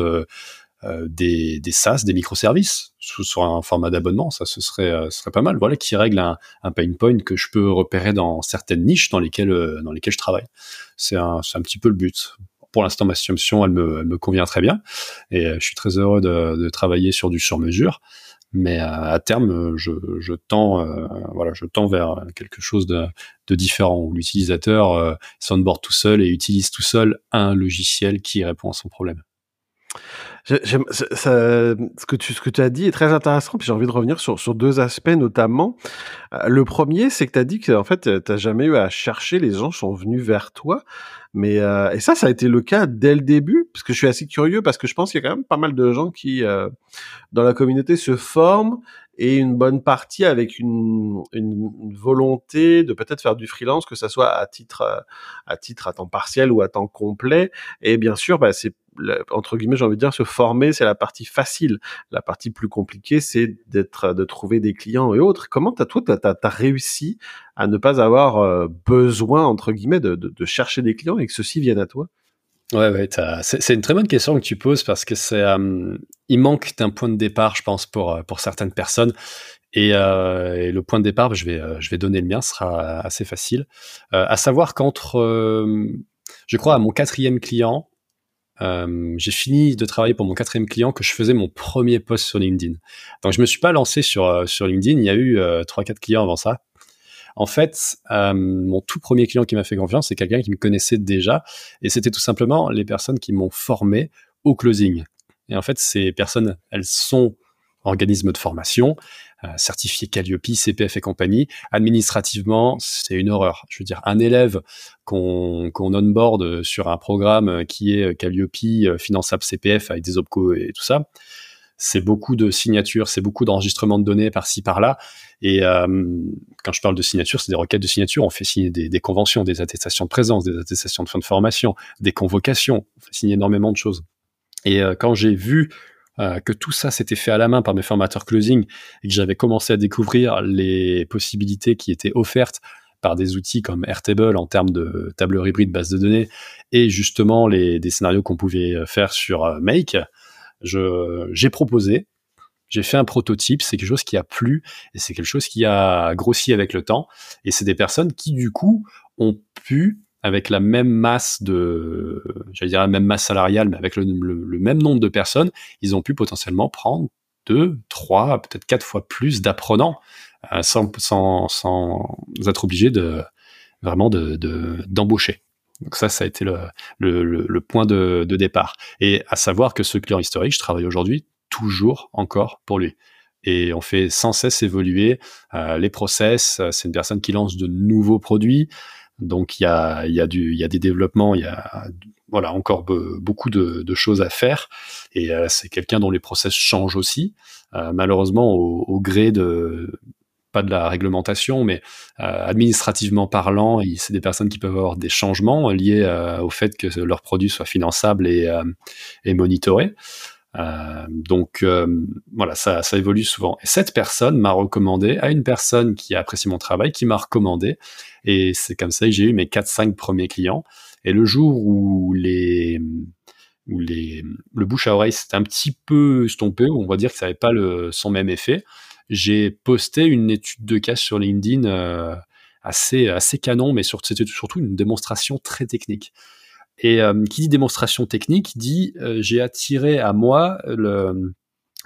des, des SaaS, des microservices sur un format d'abonnement. Ça, ce serait, ce serait pas mal. Voilà, qui règle un, un, pain point que je peux repérer dans certaines niches dans lesquelles, dans lesquelles je travaille. C'est un, un petit peu le but pour l'instant, ma situation, elle me, elle me, convient très bien. Et euh, je suis très heureux de, de travailler sur du sur-mesure. Mais euh, à terme, je, je tends, euh, voilà, je tends vers quelque chose de, différent où l'utilisateur euh, tout seul et utilise tout seul un logiciel qui répond à son problème. J'aime, ça, ce que tu ce que tu as dit est très intéressant. Puis j'ai envie de revenir sur sur deux aspects notamment. Le premier, c'est que tu as dit que en fait t'as jamais eu à chercher, les gens sont venus vers toi. Mais euh, et ça, ça a été le cas dès le début, parce je suis assez curieux, parce que je pense qu'il y a quand même pas mal de gens qui, euh, dans la communauté, se forment et une bonne partie avec une, une, volonté de peut-être faire du freelance, que ça soit à titre à titre à temps partiel ou à temps complet. Et bien sûr, bah, c'est entre guillemets, j'ai envie de dire, se former, c'est la partie facile. La partie plus compliquée, c'est d'être, de trouver des clients et autres. Comment t'as, toi, t'as, as, réussi à ne pas avoir euh, besoin, entre guillemets, de, chercher des clients et que ceux-ci viennent à toi? Ouais, ouais, c'est une très bonne question que tu poses parce que c'est, euh, il manque d'un point de départ, je pense, pour euh, pour certaines personnes. Et, le point de départ, je vais je vais donner le mien, sera assez facile. à savoir qu'entre, je crois, à mon quatrième client, j'ai fini de travailler pour mon quatrième client que je faisais mon premier post sur LinkedIn. Donc je me suis pas lancé sur sur LinkedIn. Il y a eu trois quatre clients avant ça. En fait, euh, mon tout premier client qui m'a fait confiance, c'est quelqu'un qui me connaissait déjà, et c'était tout simplement les personnes qui m'ont formé au closing. Et en fait, ces personnes, elles sont organismes de formation, euh, certifiés Calliope, CPF et compagnie. Administrativement, c'est une horreur. Je veux dire, un élève qu'on qu'on onboard sur un programme qui est Calliope, euh, finançable CPF avec des opcos et tout ça, c'est beaucoup de signatures, c'est beaucoup d'enregistrements de données par-ci par-là. Et euh, quand je parle de signatures, c'est des requêtes de signature. On fait signer des, conventions, des attestations de présence, des attestations de fin de formation, des convocations. On fait signer énormément de choses. Et euh, quand j'ai vu euh, que tout ça s'était fait à la main par mes formateurs closing et que j'avais commencé à découvrir les possibilités qui étaient offertes par des outils comme Airtable en termes de tableur hybride base de données et justement les, des scénarios qu'on pouvait faire sur Make, je j'ai proposé, j'ai fait un prototype, c'est quelque chose qui a plu et c'est quelque chose qui a grossi avec le temps. Et c'est des personnes qui du coup ont pu avec la même masse de, j'allais dire la même masse salariale, mais avec le, même nombre de personnes, ils ont pu potentiellement prendre deux, trois, peut-être quatre fois plus d'apprenants euh, sans, sans, sans être obligé de vraiment de d'embaucher. Donc ça, ça a été le, le, le point de, de, départ. Et à savoir que ce client historique, je travaille aujourd'hui toujours encore pour lui. Et on fait sans cesse évoluer euh, les process. C'est une personne qui lance de nouveaux produits. Donc il y a, des développements, il y a encore beaucoup de, choses à faire. Et euh, c'est quelqu'un dont les process changent aussi, euh, malheureusement au, gré de pas de la réglementation, mais euh, administrativement parlant, c'est des personnes qui peuvent avoir des changements liés au fait que leurs produits soient finançables et, et monitorés. Euh, donc voilà, ça, ça évolue souvent. Et cette personne m'a recommandé à une personne qui a apprécié mon travail, qui m'a recommandé. Et c'est comme ça que j'ai eu mes 4-5 premiers clients. Et le jour où les où les, le bouche à oreille s'est un petit peu estompé, on va dire que ça n'avait pas le, son même effet, j'ai posté une étude de cas sur LinkedIn euh, assez, assez canon, mais c'était surtout une démonstration très technique. Et euh, qui dit démonstration technique dit euh, j'ai attiré à moi le,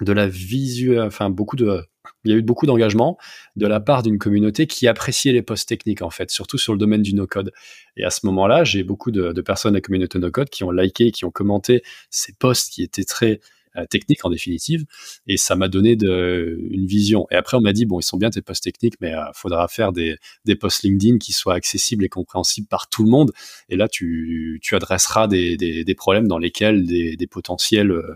de la visu, enfin beaucoup de, il y a eu beaucoup d'engagement de la part d'une communauté qui appréciait les posts techniques en fait, surtout sur le domaine du no-code. Et à ce moment-là, j'ai beaucoup de, de, personnes de la communauté no-code qui ont liké, qui ont commenté ces posts qui étaient très technique en définitive. Et ça m'a donné de, une vision. Et après, on m'a dit, bon, ils sont bien tes posts techniques, mais il euh, faudra faire des, des posts LinkedIn qui soient accessibles et compréhensibles par tout le monde. Et là, tu, tu adresseras des, des, des problèmes dans lesquels des, des potentiels euh,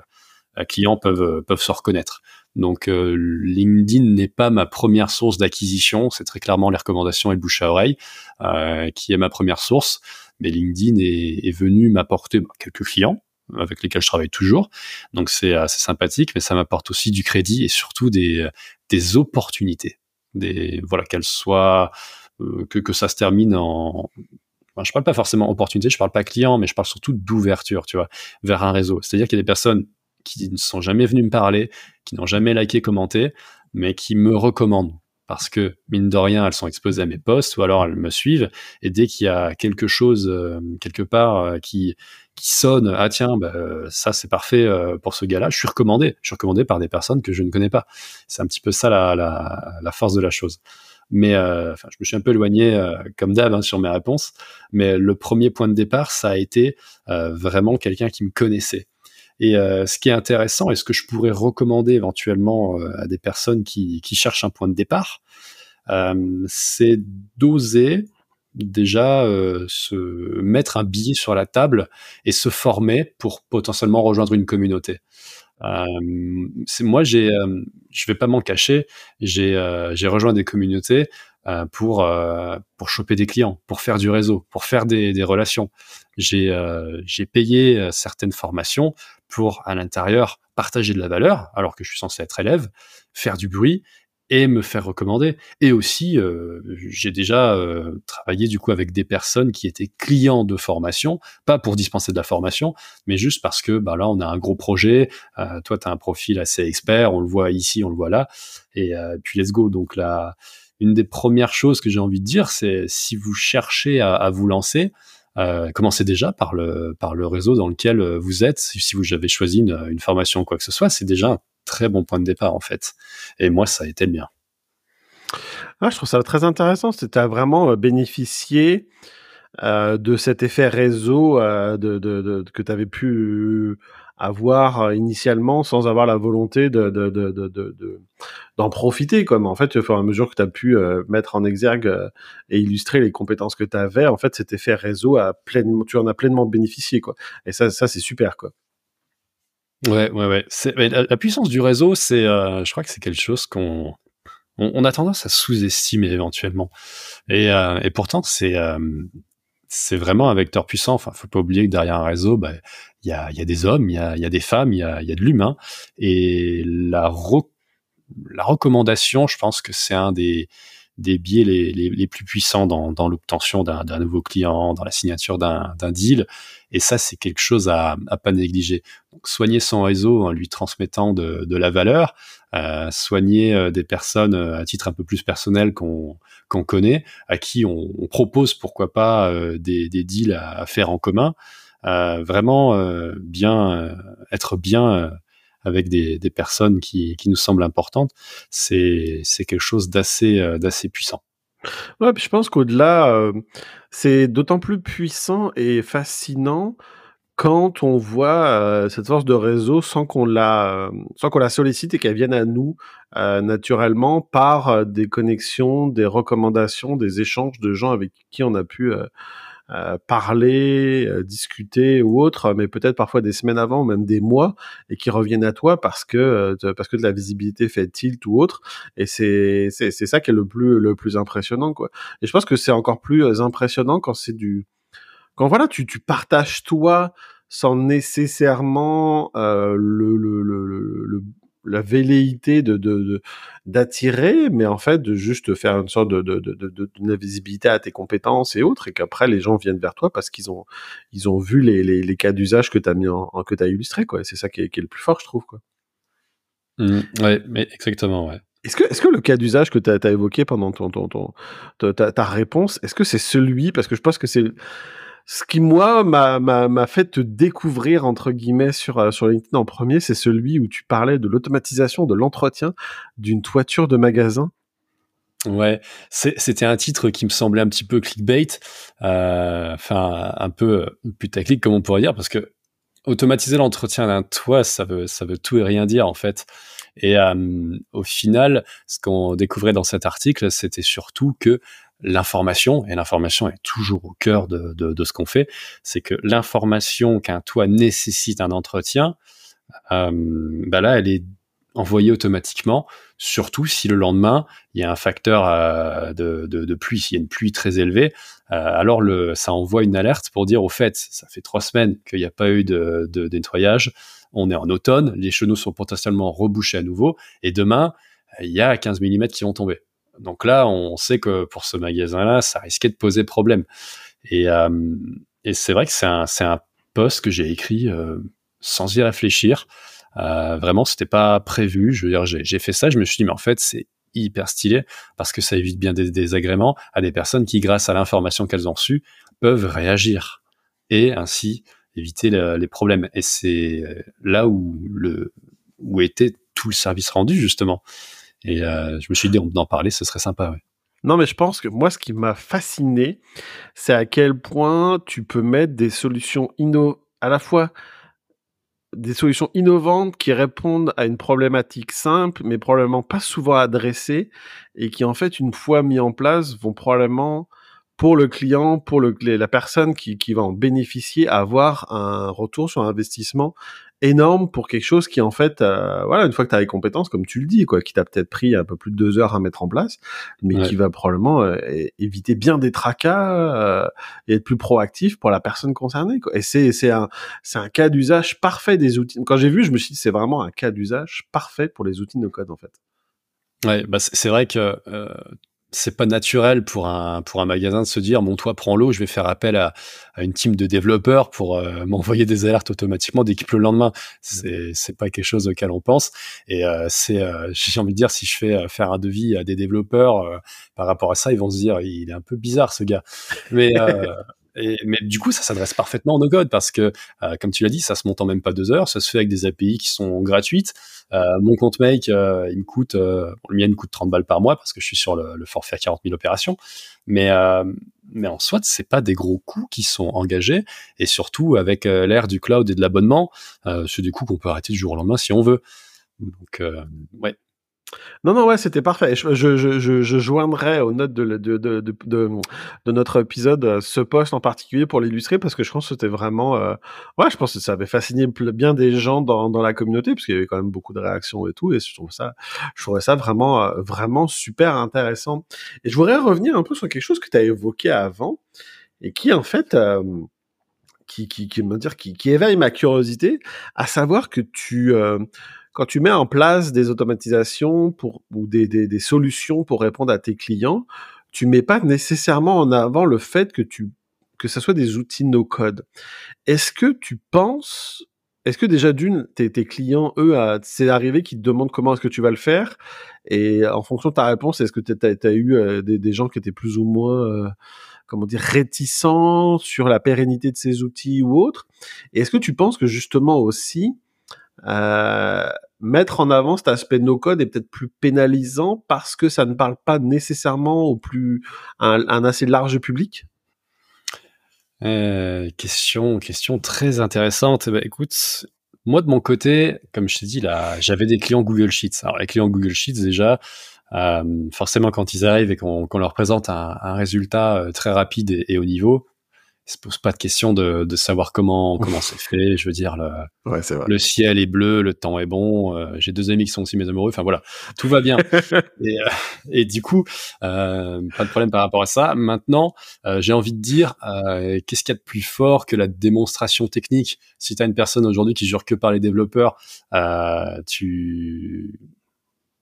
clients peuvent, peuvent se reconnaître. Donc LinkedIn n'est pas ma première source d'acquisition, c'est très clairement les recommandations et le bouche à oreille euh, qui est ma première source. Mais LinkedIn est, est venu m'apporter bah, quelques clients, avec lesquels je travaille toujours. Donc c'est assez sympathique, mais ça m'apporte aussi du crédit et surtout des, des opportunités. Des, voilà, qu'elles soient, euh, que, que ça se termine en, enfin, je parle pas forcément opportunité, je parle pas client, mais je parle surtout d'ouverture, tu vois, vers un réseau. C'est-à-dire qu'il y a des personnes qui ne sont jamais venues me parler, qui n'ont jamais liké, commenté, mais qui me recommandent parce que mine de rien, elles sont exposées à mes posts ou alors elles me suivent. Et dès qu'il y a quelque chose euh, quelque part euh, qui qui sonne, ah tiens, bah, ça c'est parfait euh, pour ce gars-là, je suis recommandé. Je suis recommandé par des personnes que je ne connais pas. C'est un petit peu ça la, force de la chose. Mais je me suis un peu éloigné comme d'hab hein, sur mes réponses. Mais le premier point de départ, ça a été vraiment quelqu'un qui me connaissait et euh, ce qui est intéressant et ce que je pourrais recommander éventuellement euh, à des personnes qui, cherchent un point de départ, euh, c'est d'oser déjà se mettre un billet sur la table et se former pour potentiellement rejoindre une communauté. Euh, moi, j'ai, je vais pas m'en cacher, j'ai rejoint des communautés euh, pour pour choper des clients, pour faire du réseau, pour faire des, des relations. J'ai j'ai payé certaines formations pour à l'intérieur partager de la valeur, alors que je suis censé être élève, faire du bruit et me faire recommander. Et aussi, euh, j'ai déjà euh, travaillé du coup avec des personnes qui étaient clients de formation, pas pour dispenser de la formation, mais juste parce que bah, là, on a un gros projet, euh, toi, tu as un profil assez expert, on le voit ici, on le voit là, et puis let's go. Donc là, une des premières choses que j'ai envie de dire, c'est si vous cherchez à, vous lancer, euh, commencez déjà par le, réseau dans lequel euh, vous êtes. Si vous avez choisi une, une formation ou quoi que ce soit, c'est déjà un très bon point de départ en fait. Et moi, ça a été le mien. Ah, je trouve ça très intéressant. Tu as vraiment euh, bénéficié euh, de cet effet réseau euh, de, que tu avais pu avoir euh, initialement sans avoir la volonté de, de, de, de, d'en profiter. Comme en fait, au fur et à mesure que tu as pu mettre en exergue et illustrer les compétences que tu avais, en fait, cet effet réseau a pleinement, tu en as pleinement bénéficié, quoi. Et ça, ça c'est super, quoi. Ouais, ouais, ouais. C'est, la, puissance du réseau, c'est, je crois que c'est quelque chose qu'on on, on, a tendance à sous-estimer éventuellement. Et, et pourtant, c'est c'est vraiment un vecteur puissant. Enfin, faut pas oublier que derrière un réseau, bah, il y, a, y a des hommes, il y a, y a, des femmes, il y a, y a de l'humain. Et la, la recommandation, je pense que c'est un des, des biais les, les, plus puissants dans, dans l'obtention d'un nouveau client, dans la signature d'un deal. Et ça, c'est quelque chose à, à pas négliger. Soigner son réseau en lui transmettant de, de la valeur, euh, soigner euh, des personnes euh, à titre un peu plus personnel qu'on qu'on connaît, à qui on, on propose pourquoi pas euh, des, des deals à, à, faire en commun. vraiment bien être bien avec des, des personnes qui, qui, nous semblent importantes, c'est quelque chose d'assez d'assez puissant. Ouais, puis je pense qu'au-delà, euh, c'est d'autant plus puissant et fascinant quand on voit euh, cette force de réseau sans qu'on la, sans qu'on la sollicite et qu'elle vienne à nous euh, naturellement par des connexions, des recommandations, des échanges de gens avec qui on a pu euh, parler, euh, discuter ou autre, mais peut-être parfois des semaines avant, même des mois, et qui reviennent à toi parce que euh, parce que de la visibilité fait tilt ou autre. Et c'est c'est c'est ça qui est le plus le plus impressionnant quoi. Et je pense que c'est encore plus impressionnant quand c'est du quand voilà tu tu partages toi sans nécessairement euh, le, le, le, le, la velléité de, de, d'attirer, mais en fait de juste faire une sorte de, de, de, de, visibilité à tes compétences et autres, et qu'après les gens viennent vers toi parce qu'ils ont ils ont vu les, les, les cas d'usage que tu as mis en, que tu as illustré quoi. C'est ça qui est, qui est, le plus fort, je trouve quoi. Mmh, ouais, mais exactement, ouais. Est-ce que, est-ce que le cas d'usage que tu as, évoqué pendant ton, ton, ton, ta, ta réponse, est-ce que c'est celui, parce que je pense que c'est ce qui moi m'a fait te découvrir entre guillemets sur euh, sur LinkedIn en premier, c'est celui où tu parlais de l'automatisation de l'entretien d'une toiture de magasin. Ouais, c'était un titre qui me semblait un petit peu clickbait, euh, enfin un peu putaclic comme on pourrait dire, parce que automatiser l'entretien d'un toit, ça veut ça tout et rien dire en fait. Et euh, au final, ce qu'on découvrait dans cet article, c'était surtout que l'information, et l'information est toujours au cœur de, de, de ce qu'on fait, c'est que l'information qu'un toit nécessite un entretien, euh, bah là, elle est envoyée automatiquement, surtout si le lendemain, il y a un facteur euh, de, de, pluie, s'il y a une pluie très élevée, euh, alors le, ça envoie une alerte pour dire, au fait, ça fait trois semaines qu'il n'y a pas eu de, nettoyage, on est en automne, les chenaux sont potentiellement rebouchés à nouveau, et demain, il y a 15 mm qui vont tomber. Donc là, on sait que pour ce magasin-là, ça risquait de poser problème. Et, euh, et c'est vrai que c'est un, c'est un post que j'ai écrit euh, sans y réfléchir. Euh, vraiment, c'était pas prévu. Je veux dire, j'ai, j'ai fait ça. Je me suis dit, mais en fait, c'est hyper stylé parce que ça évite bien des désagréments à des personnes qui, grâce à l'information qu'elles ont reçue, peuvent réagir et ainsi éviter les problèmes. Et c'est là où le où était tout le service rendu justement. Et euh, je me suis dit, d'en parler, ce serait sympa. Non, mais je pense que moi, ce qui m'a fasciné, c'est à quel point tu peux mettre des solutions à la fois des solutions innovantes qui répondent à une problématique simple, mais probablement pas souvent adressée, et qui en fait, une fois mis en place, vont probablement pour le client, pour le, la personne qui, qui va en bénéficier, avoir un retour sur investissement énorme pour quelque chose qui en fait, euh, voilà, une fois que tu as les compétences, comme tu le dis, quoi, qui t'a peut-être pris un peu plus de deux heures à mettre en place, mais qui va probablement euh, éviter bien des tracas euh, et être plus proactif pour la personne concernée. Quoi. Et c'est c'est un c'est un cas d'usage parfait des outils. Quand j'ai vu, je me suis dit c'est vraiment un cas d'usage parfait pour les outils de code en fait. Ouais, bah c'est vrai que c'est pas naturel pour un pour un magasin de se dire bon toi prends l'eau je vais faire appel à, à une team de développeurs pour euh, m'envoyer des alertes automatiquement d'équipe le lendemain. C'est c'est pas quelque chose auquel on pense. Et euh, c'est euh, j'ai envie de dire si je fais faire un devis à des développeurs par rapport à ça ils vont se dire il est un peu bizarre ce gars. Mais Et, mais du coup, ça s'adresse parfaitement en no-code parce que, euh, comme tu l'as dit, ça se monte en même pas deux heures, ça se fait avec des API qui sont gratuites. Euh, mon compte Make, euh, il me coûte, le mien me coûte 30 balles par mois parce que je suis sur le, le forfait à 40 000 opérations. Mais, mais en soi, c'est pas des gros coûts qui sont engagés et surtout avec l'ère du cloud et de l'abonnement, c'est des coûts qu'on peut arrêter du jour au lendemain si on veut. Donc, ouais, non, non, ouais, c'était parfait. Je, je, je, je, joindrai aux notes de, de, de, de, notre épisode euh, ce poste en particulier pour l'illustrer parce que je pense que c'était vraiment, euh, ouais, je pense que ça avait fasciné bien des gens dans, dans la communauté parce qu'il y avait quand même beaucoup de réactions et tout et je trouve ça, je trouvais ça vraiment, euh, vraiment super intéressant. Et je voudrais revenir un peu sur quelque chose que tu as évoqué avant et qui en fait, qui, qui, qui, me dire, qui éveille ma curiosité, à savoir que tu quand tu mets en place des automatisations ou des, solutions pour répondre à tes clients, tu mets pas nécessairement en avant le fait que tu que ce soit des outils no-code. Est-ce que tu penses est-ce que déjà d'une, tes, clients, eux, c'est arrivé qu'ils te demandent comment est-ce que tu vas le faire? Et en fonction de ta réponse, est-ce que tu as, eu euh, des, gens qui étaient plus ou moins, euh, comment dire, réticents sur la pérennité de ces outils ou autres? Et est-ce que tu penses que justement aussi, euh, mettre en avant cet aspect no-code est peut-être plus pénalisant parce que ça ne parle pas nécessairement au plus un, assez large public? Euh, question, question très intéressante. Bah, écoute, moi de mon côté, comme je t'ai dit là, j'avais des clients Google Sheets. Alors les clients Google Sheets déjà, euh, forcément quand ils arrivent et qu'on leur présente un, résultat très rapide et, et, au niveau, se pose pas de question de, de savoir comment comment c'est fait. Je veux dire, le, le ciel est bleu, le temps est bon. Euh, j'ai deux amis qui sont aussi mes amoureux. Enfin voilà, tout va bien. et, euh, et, du coup, euh, pas de problème par rapport à ça. Maintenant, j'ai envie de dire, qu'est-ce qu'il y a de plus fort que la démonstration technique? Si tu as une personne aujourd'hui qui jure que par les développeurs, tu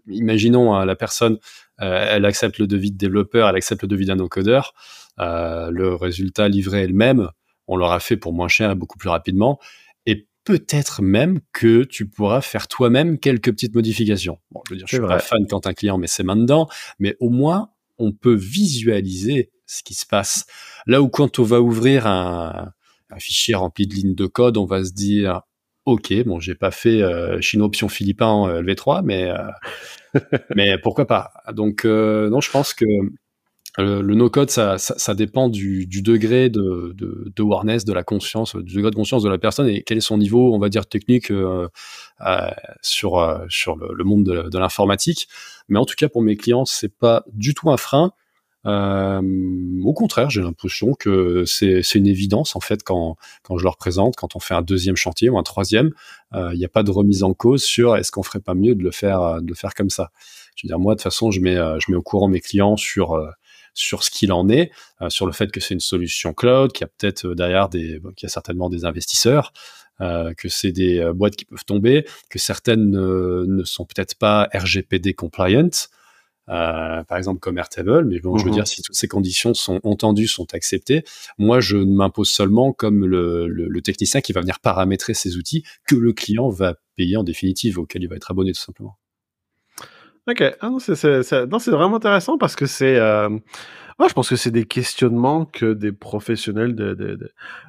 imaginons hein, la personne, elle accepte le devis de développeur, elle accepte le devis d'un encodeur. Le résultat livré est le même. On l'aura fait pour moins cher et beaucoup plus rapidement. Et peut-être même que tu pourras faire toi-même quelques petites modifications. Bon, je veux dire, je suis pas fan quand un client met ses mains dedans, mais au moins, on peut visualiser ce qui se passe. Là où quand on va ouvrir un, fichier rempli de lignes de code, on va se dire, ok, bon, j'ai pas fait euh, Chine option philippin euh, LV3, mais euh, mais pourquoi pas? Donc non, je pense que euh, le no-code, ça, ça, dépend du, degré de, de, de, awareness, de la conscience, du degré de conscience de la personne et quel est son niveau, on va dire, technique euh, euh, sur, euh, sur le, monde de, l'informatique. Mais en tout cas, pour mes clients, c'est pas du tout un frein. au contraire, j'ai l'impression que c'est une évidence en fait quand, quand je leur présente, quand on fait un deuxième chantier ou un troisième, il n'y a pas de remise en cause sur est-ce qu'on ferait pas mieux de le faire, de le faire comme ça. Je veux dire, moi de toute façon, je mets, je mets au courant mes clients sur sur ce qu'il en est, euh, sur le fait que c'est une solution cloud, qu'il y a peut-être euh, derrière des, qu'il y a certainement des investisseurs, euh, que c'est des boîtes qui peuvent tomber, que certaines ne sont peut-être pas RGPD compliant. par exemple comme Airtable, mais bon, je veux mhm. dire, si toutes ces conditions sont entendues, sont acceptées, moi, je m'impose seulement comme le, le, technicien qui va venir paramétrer ces outils que le client va payer en définitive, auquel il va être abonné tout simplement. Ok, ah non, c'est vraiment intéressant parce que c'est, euh... je pense que c'est des questionnements que des professionnels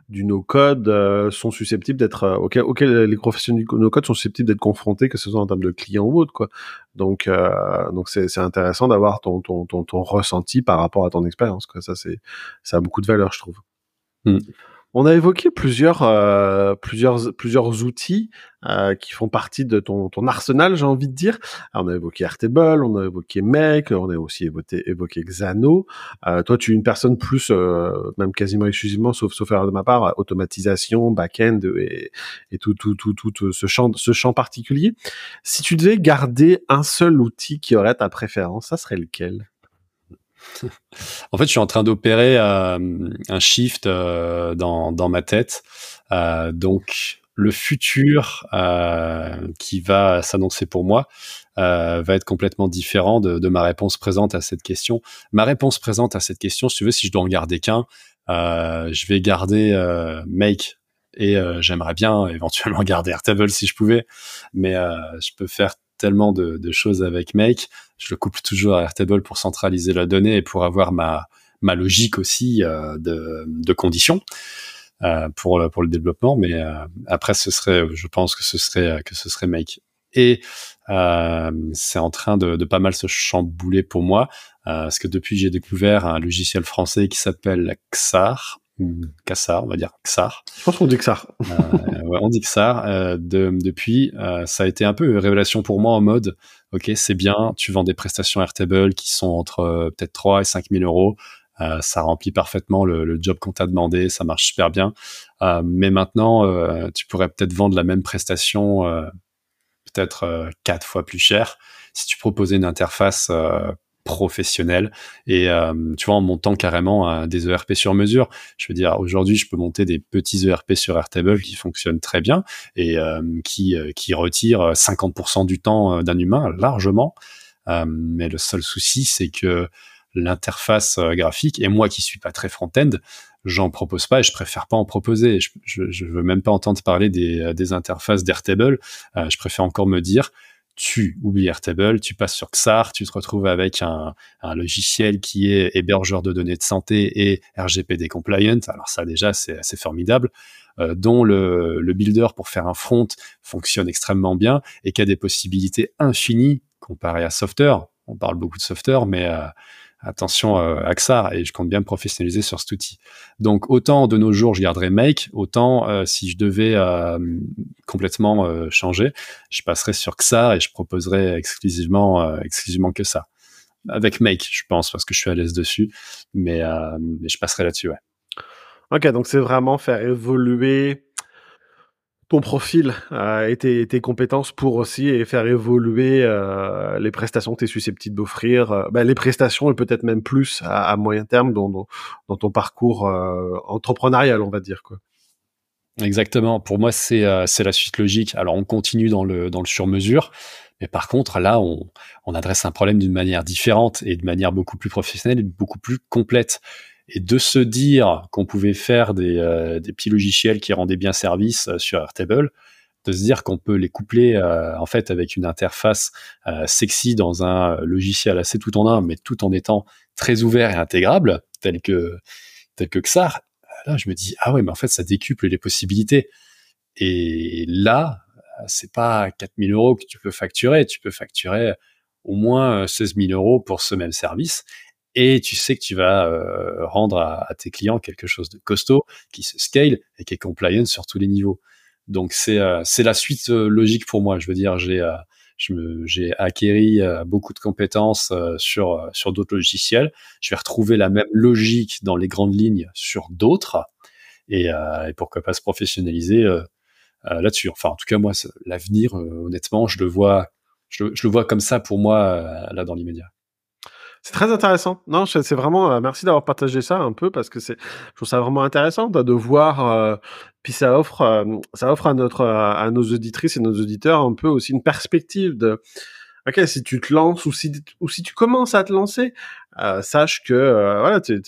du no-code euh, sont susceptibles d'être, euh, auxquels, les professionnels du no-code sont susceptibles d'être confrontés, que ce soit en termes de clients ou autre. Donc, euh, donc c'est intéressant d'avoir ton, ton, ton, ressenti par rapport à ton expérience. Ça, c'est, ça a beaucoup de valeur, je trouve. Mmh. On a évoqué plusieurs, euh, plusieurs, plusieurs outils euh, qui font partie de ton, ton arsenal, j'ai envie de dire. on a évoqué Airtable, on a évoqué Make, on a aussi évoqué, évoqué Xano. Euh, toi, tu es une personne plus, même quasiment exclusivement, sauf sauf erreur de ma part, automatisation, back-end et, et tout, tout, tout, tout ce champ, ce champ particulier. Si tu devais garder un seul outil qui aurait ta préférence, ça serait lequel? En fait, je suis en train d'opérer euh, un shift euh, dans, ma tête. Euh, donc, le futur qui va s'annoncer pour moi va être complètement différent de, de, ma réponse présente à cette question. Ma réponse présente à cette question, si tu veux, si je dois en garder qu'un, je vais garder Make et j'aimerais bien éventuellement garder Airtable si je pouvais, mais je peux faire tellement de, choses avec Make. Je le couple toujours à Airtable pour centraliser la donnée et pour avoir ma, logique aussi euh, de, conditions euh, pour, le développement. Mais euh, après, ce serait, je pense que ce serait que ce serait Make. Et c'est en train de, de, pas mal se chambouler pour moi, parce que depuis j'ai découvert un logiciel français qui s'appelle XAR, ou Kassar, on va dire Xar. Je pense qu'on dit Xar. euh, ouais, on dit Xar. Euh, de, depuis, euh, ça a été un peu une révélation pour moi en mode, ok, c'est bien, tu vends des prestations Airtable qui sont entre peut-être 3 et 5 000 euros. Ça remplit parfaitement le, le job qu'on t'a demandé, ça marche super bien. mais maintenant, tu pourrais peut-être vendre la même prestation peut-être quatre fois plus cher si tu proposais une interface professionnel et euh, tu vois en montant carrément des ERP sur mesure je veux dire aujourd'hui je peux monter des petits ERP sur Airtable qui fonctionnent très bien et euh, qui euh, qui retirent 50% du temps d'un humain largement mais le seul souci c'est que l'interface graphique. Et moi qui suis pas très front-end, j'en propose pas et je préfère pas en proposer. Je, veux même pas entendre parler des interfaces d'Airtable. je préfère encore me dire, tu oublies Airtable, tu passes sur XAR, tu te retrouves avec un, logiciel qui est hébergeur de données de santé et RGPD compliant. Alors ça déjà, c'est assez formidable. Euh, dont le, builder pour faire un front fonctionne extrêmement bien et qui a des possibilités infinies comparé à Software. On parle beaucoup de Software, mais euh, attention euh, à XAR et je compte bien me professionnaliser sur cet outil. Donc autant de nos jours je garderai Make, autant euh, si je devais euh, complètement changer, je passerai sur XAR et je proposerai exclusivement exclusivement que ça. Avec Make, je pense parce que je suis à l'aise dessus, mais, mais je passerai là-dessus, ouais. Ok, donc c'est vraiment faire évoluer ton profil euh, et tes, compétences pour aussi faire évoluer euh, les prestations que tu es susceptible d'offrir, euh, ben, les prestations et peut-être même plus à, moyen terme dans, ton parcours entrepreneurial, on va dire. quoi. Exactement. Pour moi, c'est la suite logique. Alors, on continue dans le, dans sur-mesure, mais par contre, là, on, on adresse un problème d'une manière différente et de manière beaucoup plus professionnelle et beaucoup plus complète et de se dire qu'on pouvait faire des, euh, petits logiciels qui rendaient bien service euh, sur Airtable, de se dire qu'on peut les coupler euh, en fait avec une interface sexy dans un logiciel assez tout en un, mais tout en étant très ouvert et intégrable, tel que tel que XAR. Là, je me dis ah ouais, mais en fait ça décuple les possibilités. Et là, c'est pas 4000 euros que tu peux facturer, tu peux facturer au moins 16 000 euros pour ce même service et tu sais que tu vas euh, rendre à, tes clients quelque chose de costaud, qui se scale et qui est compliant sur tous les niveaux. Donc c'est euh, c'est la suite euh, logique pour moi. Je veux dire, j'ai j'ai acquéri beaucoup de compétences sur sur d'autres logiciels. Je vais retrouver la même logique dans les grandes lignes sur d'autres et, et, pourquoi pas se professionnaliser là-dessus. Enfin, en tout cas, moi, l'avenir, honnêtement, je le vois, je, je, le vois comme ça pour moi là dans l'immédiat. C'est très intéressant. Non, c'est vraiment euh, merci d'avoir partagé ça un peu parce que c'est je trouve ça vraiment intéressant de, voir euh, puis ça offre euh, ça offre à notre à nos auditrices et nos auditeurs un peu aussi une perspective de OK, si tu te lances ou si ou si tu commences à te lancer, sache que voilà, tu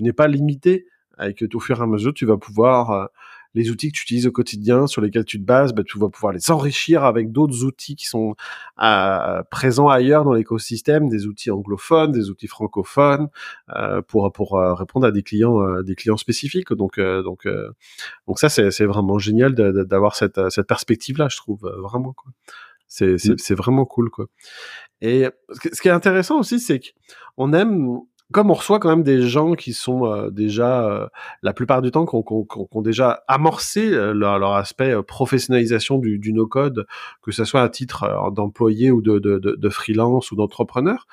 n'es pas limité et que au fur et à mesure tu vas pouvoir les outils que tu utilises au quotidien, sur lesquels tu te bases, bah, tu vas pouvoir les enrichir avec d'autres outils qui sont euh, présents ailleurs dans l'écosystème, des outils anglophones, des outils francophones, euh, pour pour euh, répondre à des clients euh, des clients spécifiques. Donc donc donc ça c'est c'est vraiment génial d'avoir cette cette perspective là, je trouve vraiment quoi. C'est mmh. c'est vraiment cool quoi. Et ce qui est intéressant aussi, c'est qu'on aime comme on reçoit quand même des gens qui sont euh, déjà, euh, la plupart du temps, qui ont, déjà amorcé euh, leur, aspect professionnalisation du, du no-code, que ce soit à titre d'employé ou de, de, de, freelance ou d'entrepreneur,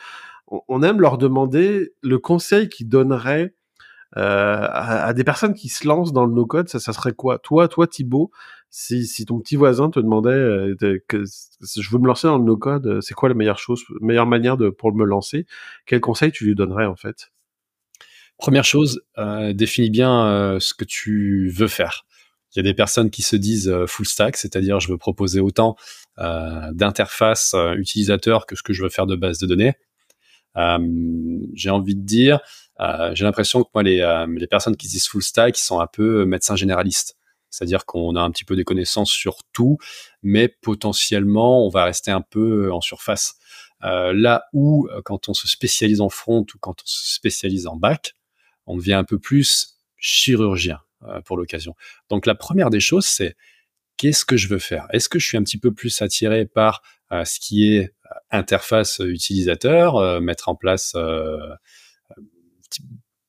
on, aime leur demander le conseil qu'ils donneraient à, des personnes qui se lancent dans le no-code. Ça, ça serait quoi? Toi, toi Thibaut, si, si ton petit voisin te demandait que je veux me lancer dans le no-code, c'est quoi la meilleure chose, meilleure manière de pour me lancer? Quel conseil tu lui donnerais en fait? Première chose, euh, définis bien euh, ce que tu veux faire. Il y a des personnes qui se disent euh, full stack, c'est-à-dire je veux proposer autant euh, d'interfaces utilisateurs que ce que je veux faire de base de données. j'ai envie de dire, j'ai l'impression que moi les, les personnes qui disent full stack, sont un peu médecins généralistes. C'est-à-dire qu'on a un petit peu des connaissances sur tout, mais potentiellement, on va rester un peu en surface. Euh, là où, euh, quand on se spécialise en front ou quand on se spécialise en back, on devient un peu plus chirurgien euh, pour l'occasion. Donc la première des choses, c'est qu'est-ce que je veux faire? Est-ce que je suis un petit peu plus attiré par ce qui est interface utilisateur, mettre en place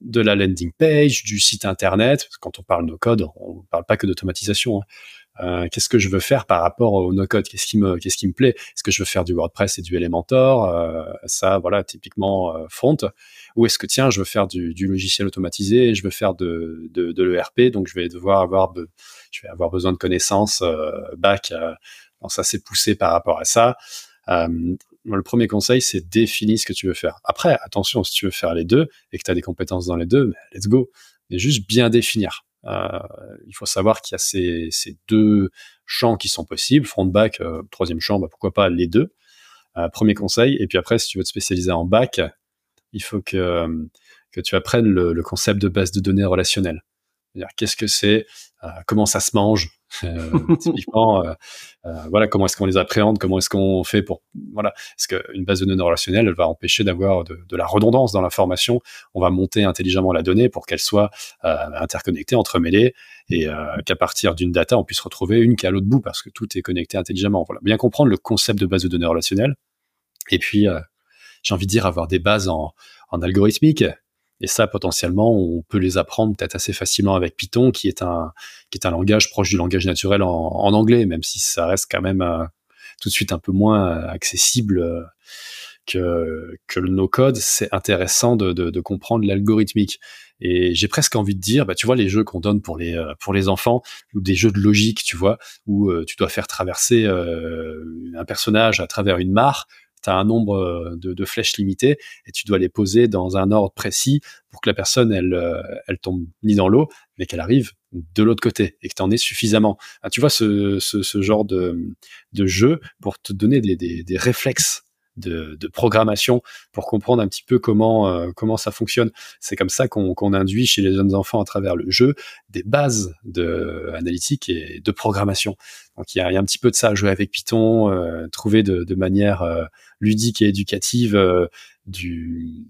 de la landing page, du site internet. Quand on parle no code, on ne parle pas que d'automatisation. Hein. Euh, qu'est-ce que je veux faire par rapport au no code Qu'est-ce qui me plaît? Est-ce que je veux faire du WordPress et du Elementor? Euh, Ça, voilà, typiquement euh. Ou est-ce que tiens, je veux faire du, logiciel automatisé Je veux faire de, de, l'ERP, donc je vais devoir avoir besoin de connaissances back. donc ça, c'est poussé par rapport à ça le premier conseil, c'est définis ce que tu veux faire. Après, attention, si tu veux faire les deux et que tu as des compétences dans les deux, let's go. Mais juste bien définir. Euh, il faut savoir qu'il y a ces, ces, deux champs qui sont possibles, front-back, euh, troisième champ, bah, pourquoi pas les deux. Euh, premier conseil. Et puis après, si tu veux te spécialiser en back, il faut que, que tu apprennes le, le concept de base de données relationnelle. Qu'est-ce que c'est euh, Comment ça se mange euh, euh, voilà, comment est-ce qu'on les appréhende Comment est-ce qu'on fait pour voilà Parce qu'une base de données relationnelle, elle va empêcher d'avoir de, la redondance dans l'information? On va monter intelligemment la donnée pour qu'elle soit interconnectée, entremêlée, et qu'à partir d'une data, on puisse retrouver une qui est à l'autre bout parce que tout est connecté intelligemment. Voilà, bien comprendre le concept de base de données relationnelle. Et puis, j'ai envie de dire avoir des bases en algorithmique et ça, potentiellement, on peut les apprendre peut-être assez facilement avec Python, qui est un, qui est un langage proche du langage naturel en, en anglais, même si ça reste quand même euh, tout de suite un peu moins euh, accessible euh, que, que le no-code. C'est intéressant de, de, de comprendre l'algorithmique. Et j'ai presque envie de dire, bah, tu vois, les jeux qu'on donne pour les, pour les enfants, ou des jeux de logique, tu vois, où tu dois faire traverser un personnage à travers une mare, tu as un nombre euh, de, flèches limitées et tu dois les poser dans un ordre précis pour que la personne, elle, euh, elle tombe ni dans l'eau, mais qu'elle arrive de l'autre côté et que tu en aies suffisamment. Ah, tu vois ce, genre de, jeu pour te donner des réflexes de, de, programmation pour comprendre un petit peu comment euh, comment ça fonctionne. C'est comme ça qu'on qu'on induit chez les jeunes enfants à travers le jeu des bases de analytique et de programmation. Donc il y y a, un petit peu de ça, jouer avec Python, euh, trouver de, de manière euh, ludique et éducative du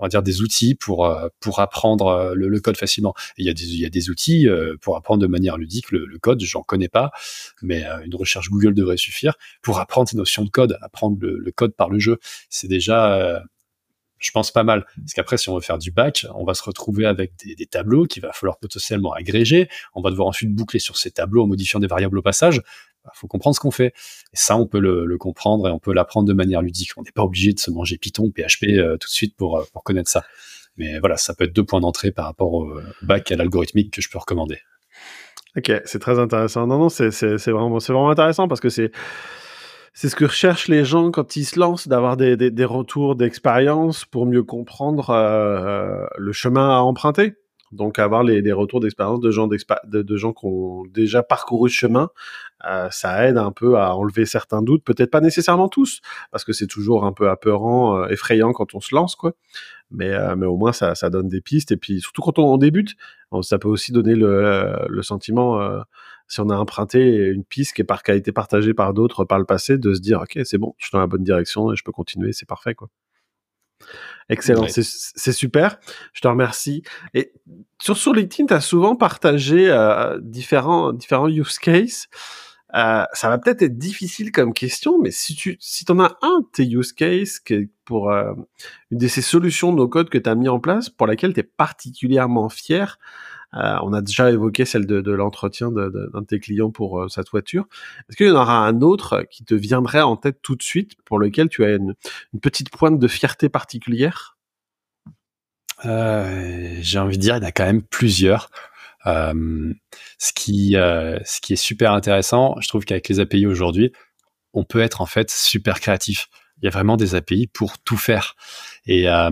on va dire des outils pour euh, pour apprendre euh, le, code facilement. il y a des il y a des outils euh, pour apprendre de manière ludique le, le code. J'en connais pas, mais une recherche Google devrait suffire pour apprendre ces notions de code, apprendre le, code par le jeu. C'est déjà je pense pas mal. Parce qu'après, si on veut faire du bac, on va se retrouver avec des, tableaux qu'il va falloir potentiellement agréger. On va devoir ensuite boucler sur ces tableaux en modifiant des variables au passage. Il bah, faut comprendre ce qu'on fait. Et ça, on peut le, le comprendre et on peut l'apprendre de manière ludique. On n'est pas obligé de se manger Python, PHP euh, tout de suite pour, euh, pour connaître ça. Mais voilà, ça peut être deux points d'entrée par rapport au bac à l'algorithmique que je peux recommander. Ok, c'est très intéressant. Non, non, c'est vraiment, vraiment intéressant parce que c'est c'est ce que recherchent les gens quand ils se lancent, d'avoir des, des, retours d'expérience pour mieux comprendre euh, le chemin à emprunter. Donc avoir les, retours d'expérience de gens de, gens qui ont déjà parcouru ce chemin, euh, ça aide un peu à enlever certains doutes. Peut-être pas nécessairement tous, parce que c'est toujours un peu apeurant, euh, effrayant quand on se lance, quoi. Mais, euh, mais au moins ça, ça donne des pistes. Et puis surtout quand on, débute, ça peut aussi donner le, le sentiment, euh, si on a emprunté une piste qui, est par, qui a été partagée par d'autres par le passé, de se dire ok c'est bon, je suis dans la bonne direction et je peux continuer, c'est parfait, quoi. Excellent, c'est super. Je te remercie. Et sur, sur LinkedIn, tu as souvent partagé euh, différents, différents use cases. Euh, ça va peut-être être difficile comme question, mais si tu si en as un de tes use cases pour euh, une de ces solutions de code que tu as mis en place, pour laquelle tu es particulièrement fier, on a déjà évoqué celle de, l'entretien d'un de, tes clients pour euh, cette voiture. Est-ce qu'il y en aura un autre qui te viendrait en tête tout de suite, pour lequel tu as une, petite pointe de fierté particulière? Euh, J'ai envie de dire, il y en a quand même plusieurs. ce qui ce qui est super intéressant, je trouve qu'avec les API aujourd'hui, on peut être en fait super créatif il y a vraiment des API pour tout faire. Et euh,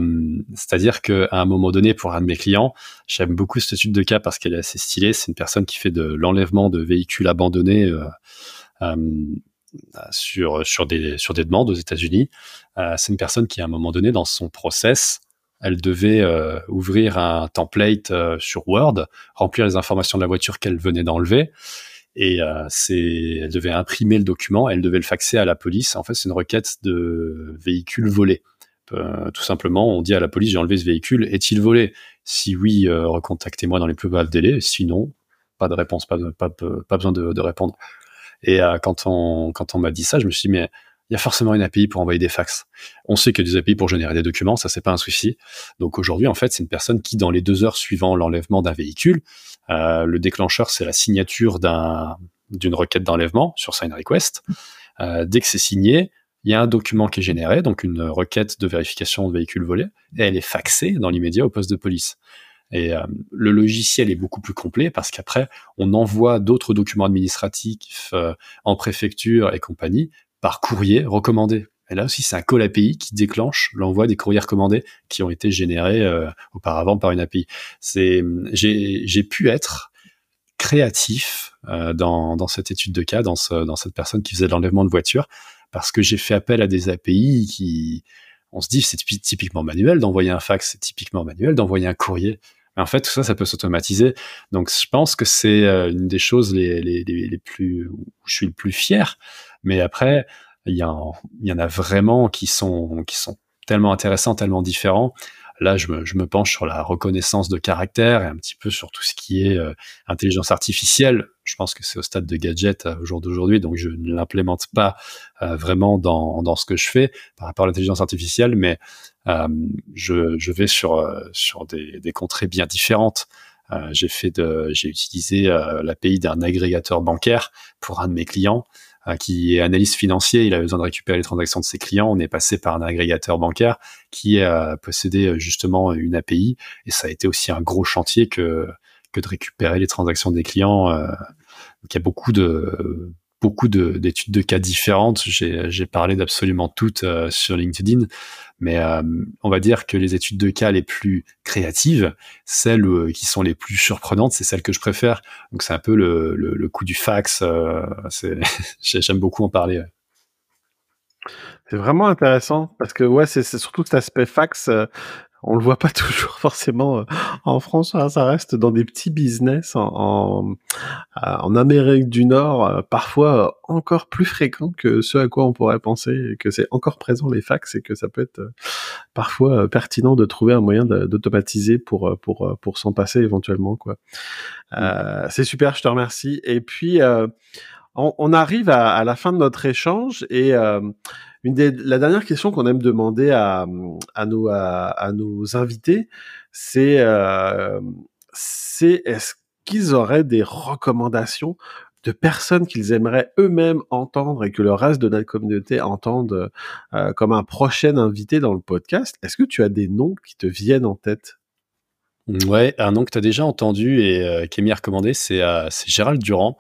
c'est-à-dire qu'à un moment donné, pour un de mes clients, j'aime beaucoup cette étude de cas parce qu'elle est assez stylée. C'est une personne qui fait de l'enlèvement de véhicules abandonnés euh, euh, sur sur des sur des demandes aux États-Unis. Euh, c'est une personne qui, à un moment donné, dans son process, elle devait euh, ouvrir un template sur Word, remplir les informations de la voiture qu'elle venait d'enlever et euh, elle devait imprimer le document, elle devait le faxer à la police. En fait, c'est une requête de véhicule volé. Euh, tout simplement, on dit à la police j'ai enlevé ce véhicule, est-il volé? Si oui, euh, recontactez-moi dans les plus brefs délais. Sinon, pas de réponse, pas, besoin de, répondre. Et quand on quand on m'a dit ça, je me suis dit mais il y a forcément une API pour envoyer des fax. On sait qu'il y a des API pour générer des documents, ça c'est pas un souci. Donc aujourd'hui, en fait, c'est une personne qui, dans les deux heures suivant l'enlèvement d'un véhicule, euh, le déclencheur c'est la signature d'un d'une requête d'enlèvement sur sign request. Euh, dès que c'est signé, il y a un document qui est généré, donc une requête de vérification de véhicule volé, et elle est faxée dans l'immédiat au poste de police. Et euh, le logiciel est beaucoup plus complet parce qu'après, on envoie d'autres documents administratifs euh, en préfecture et compagnie par courrier recommandé. Et là aussi, c'est un call API qui déclenche l'envoi des courriers recommandés qui ont été générés euh, auparavant par une API. C'est, j'ai, j'ai pu être créatif euh, dans, dans cette étude de cas, dans, ce, dans cette personne qui faisait l'enlèvement de voiture, parce que j'ai fait appel à des API qui, on se dit c'est typiquement manuel d'envoyer un fax, c'est typiquement manuel d'envoyer un courrier. Mais en fait, tout ça, ça peut s'automatiser. Donc, je pense que c'est euh, une des choses les, les, les, plus où je suis le plus fier. Mais après, il y, en, a vraiment qui sont tellement intéressants, tellement différents. Là, je me, penche sur la reconnaissance de caractère et un petit peu sur tout ce qui est euh, intelligence artificielle. Je pense que c'est au stade de gadget euh, au jour d'aujourd'hui, donc je ne l'implémente pas euh, vraiment dans, ce que je fais par rapport à l'intelligence artificielle, mais je, vais sur, des, des contrées bien différentes. j'ai utilisé l'API d'un agrégateur bancaire pour un de mes clients. Euh, qui est analyste financier, il avait besoin de récupérer les transactions de ses clients. On est passé par un agrégateur bancaire qui a possédé euh, justement une API, et ça a été aussi un gros chantier que que de récupérer les transactions des clients. Euh, il y a beaucoup de beaucoup d'études de, cas différentes. J'ai parlé d'absolument toutes sur LinkedIn. Mais euh, on va dire que les études de cas les plus créatives, celles euh, qui sont les plus surprenantes, c'est celles que je préfère. Donc c'est un peu le, le, coup du fax. Euh, J'aime beaucoup en parler. C'est vraiment intéressant parce que ouais, c'est surtout cet aspect fax. Euh, on le voit pas toujours forcément euh, en France. Hein, ça reste dans des petits business en, en Amérique du Nord, euh, parfois encore plus fréquent que ce à quoi on pourrait penser, que c'est encore présent les fax et que ça peut être parfois pertinent de trouver un moyen d'automatiser pour pour pour s'en passer éventuellement quoi. Euh, c'est super, je te remercie. Et puis on, arrive à, la fin de notre échange et une des, la dernière question qu'on aime demander à, à, nos, à, invités, c'est euh, c'est est-ce qu'ils auraient des recommandations de personnes qu'ils aimeraient eux-mêmes entendre et que le reste de notre communauté entende euh, comme un prochain invité dans le podcast? Est-ce que tu as des noms qui te viennent en tête? Ouais, un nom que tu as déjà entendu et euh, qui est c'est euh, Gérald Durand.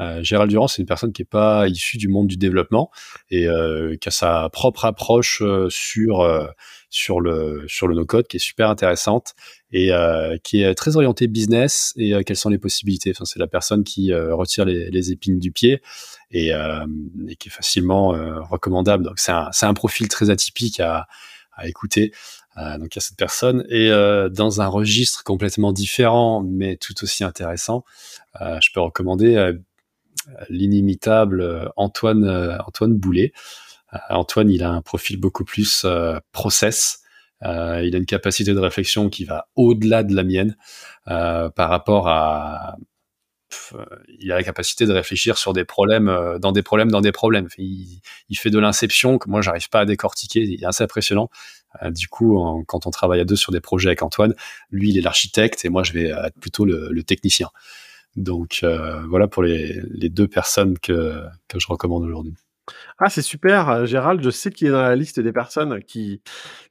Euh, Gérald Durand, c'est une personne qui n'est pas issue du monde du développement et euh, qui a sa propre approche euh, sur euh, sur le sur le no-code qui est super intéressante et qui est très orientée business et quelles sont les possibilités. Enfin, c'est la personne qui retire les, les, épines du pied et, et qui est facilement recommandable. Donc c'est un c'est un profil très atypique à à écouter. donc il y a cette personne et dans un registre complètement différent mais tout aussi intéressant, je peux recommander l'inimitable euh, Antoine euh, Antoine Boulet. Euh, Antoine, il a un profil beaucoup plus process. il a une capacité de réflexion qui va au-delà de la mienne par rapport à il a la capacité de réfléchir sur des problèmes, dans des problèmes, dans des problèmes. Il, fait de l'inception que moi j'arrive pas à décortiquer. Il est assez impressionnant. du coup, quand on travaille à deux sur des projets avec Antoine, lui il est l'architecte et moi je vais être plutôt le, le technicien. Donc euh, voilà pour les, deux personnes que, que je recommande aujourd'hui. Ah, c'est super, euh, Gérald. Je sais qu'il est dans la liste des personnes qui,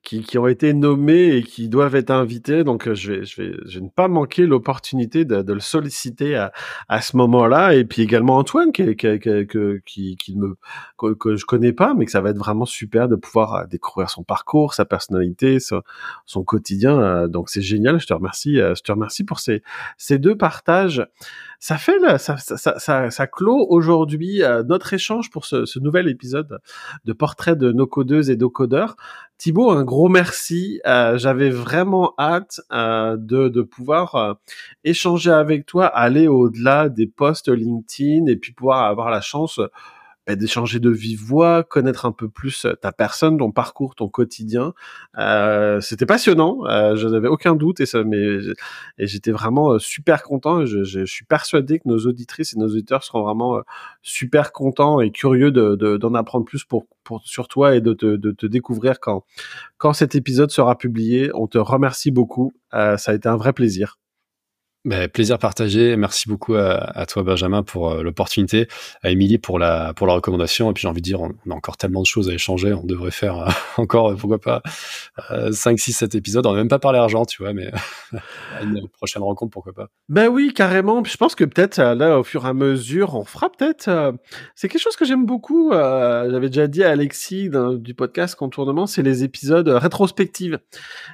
qui, qui, ont été nommées et qui doivent être invitées. Donc, euh, je vais, je vais, je vais ne pas manquer l'opportunité de, de, le solliciter à, à ce moment-là. Et puis également Antoine, qui, qui, qui, qui, me, que, je connais pas, mais que ça va être vraiment super de pouvoir euh, découvrir son parcours, sa personnalité, son, son quotidien. Donc, c'est génial. Je te remercie. Je te remercie pour ces, ces deux partages. Ça fait, ça, ça, ça, ça clôt aujourd'hui notre échange pour ce, ce nouvel épisode de portrait de nos codeuses et nos codeurs. Thibaut, un gros merci. Euh, j'avais vraiment hâte euh, de, de, pouvoir euh, échanger avec toi, aller au-delà des posts LinkedIn et puis pouvoir avoir la chance bah, d'échanger de vive voix, connaître un peu plus euh, ta personne, ton parcours, ton quotidien. Euh, C'était passionnant, euh, je n'avais aucun doute et ça, mais et j'étais vraiment euh, super content. Je, je, je, suis persuadé que nos auditrices et nos auditeurs seront vraiment euh, super contents et curieux d'en de, d'en apprendre plus pour, pour sur toi et de te, de te découvrir quand quand cet épisode sera publié. On te remercie beaucoup, ça a été un vrai plaisir. Ben, plaisir partagé. Merci beaucoup à, toi, Benjamin, pour euh, l'opportunité, à Émilie pour la, pour la recommandation. Et puis, j'ai envie de dire, on, a encore tellement de choses à échanger. On devrait faire euh, encore, pourquoi pas, 5, 6, 7 épisodes. On n'a même pas parlé argent, tu vois, mais à une prochaine rencontre, pourquoi pas. Ben oui, carrément. Je pense que peut-être, euh, là, au fur et à mesure, on fera peut-être. c'est quelque chose que j'aime beaucoup. J'avais déjà dit à Alexis du podcast Contournement, c'est les épisodes rétrospectives.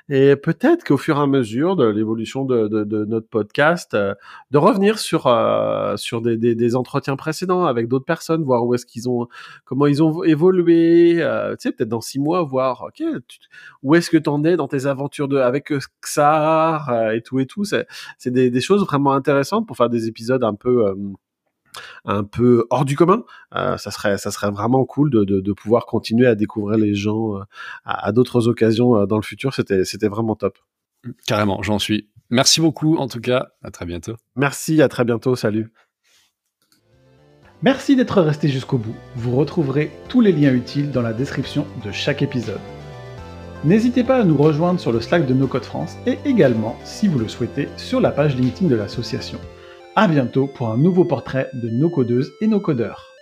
Et peut-être qu'au fur et à mesure de l'évolution de, de notre podcast, podcast, de revenir sur sur des, entretiens précédents avec d'autres personnes, voir où est-ce qu'ils ont, comment ils ont évolué, tu sais, peut-être dans six mois, voir, ok, où est-ce que tu en es dans tes aventures de avec Xar et tout et tout. C'est des, des choses vraiment intéressantes pour faire des épisodes un peu un peu hors du commun. Euh, ça serait ça serait vraiment cool de, de, pouvoir continuer à découvrir les gens euh, à, d'autres occasions euh, dans le futur. C'était c'était vraiment top. Carrément, j'en suis. Merci beaucoup en tout cas. À très bientôt. Merci, à très bientôt. Salut. Merci d'être resté jusqu'au bout. Vous retrouverez tous les liens utiles dans la description de chaque épisode. N'hésitez pas à nous rejoindre sur le Slack de No Code France et également, si vous le souhaitez, sur la page LinkedIn de l'association. À bientôt pour un nouveau portrait de nos codeuses et nos codeurs.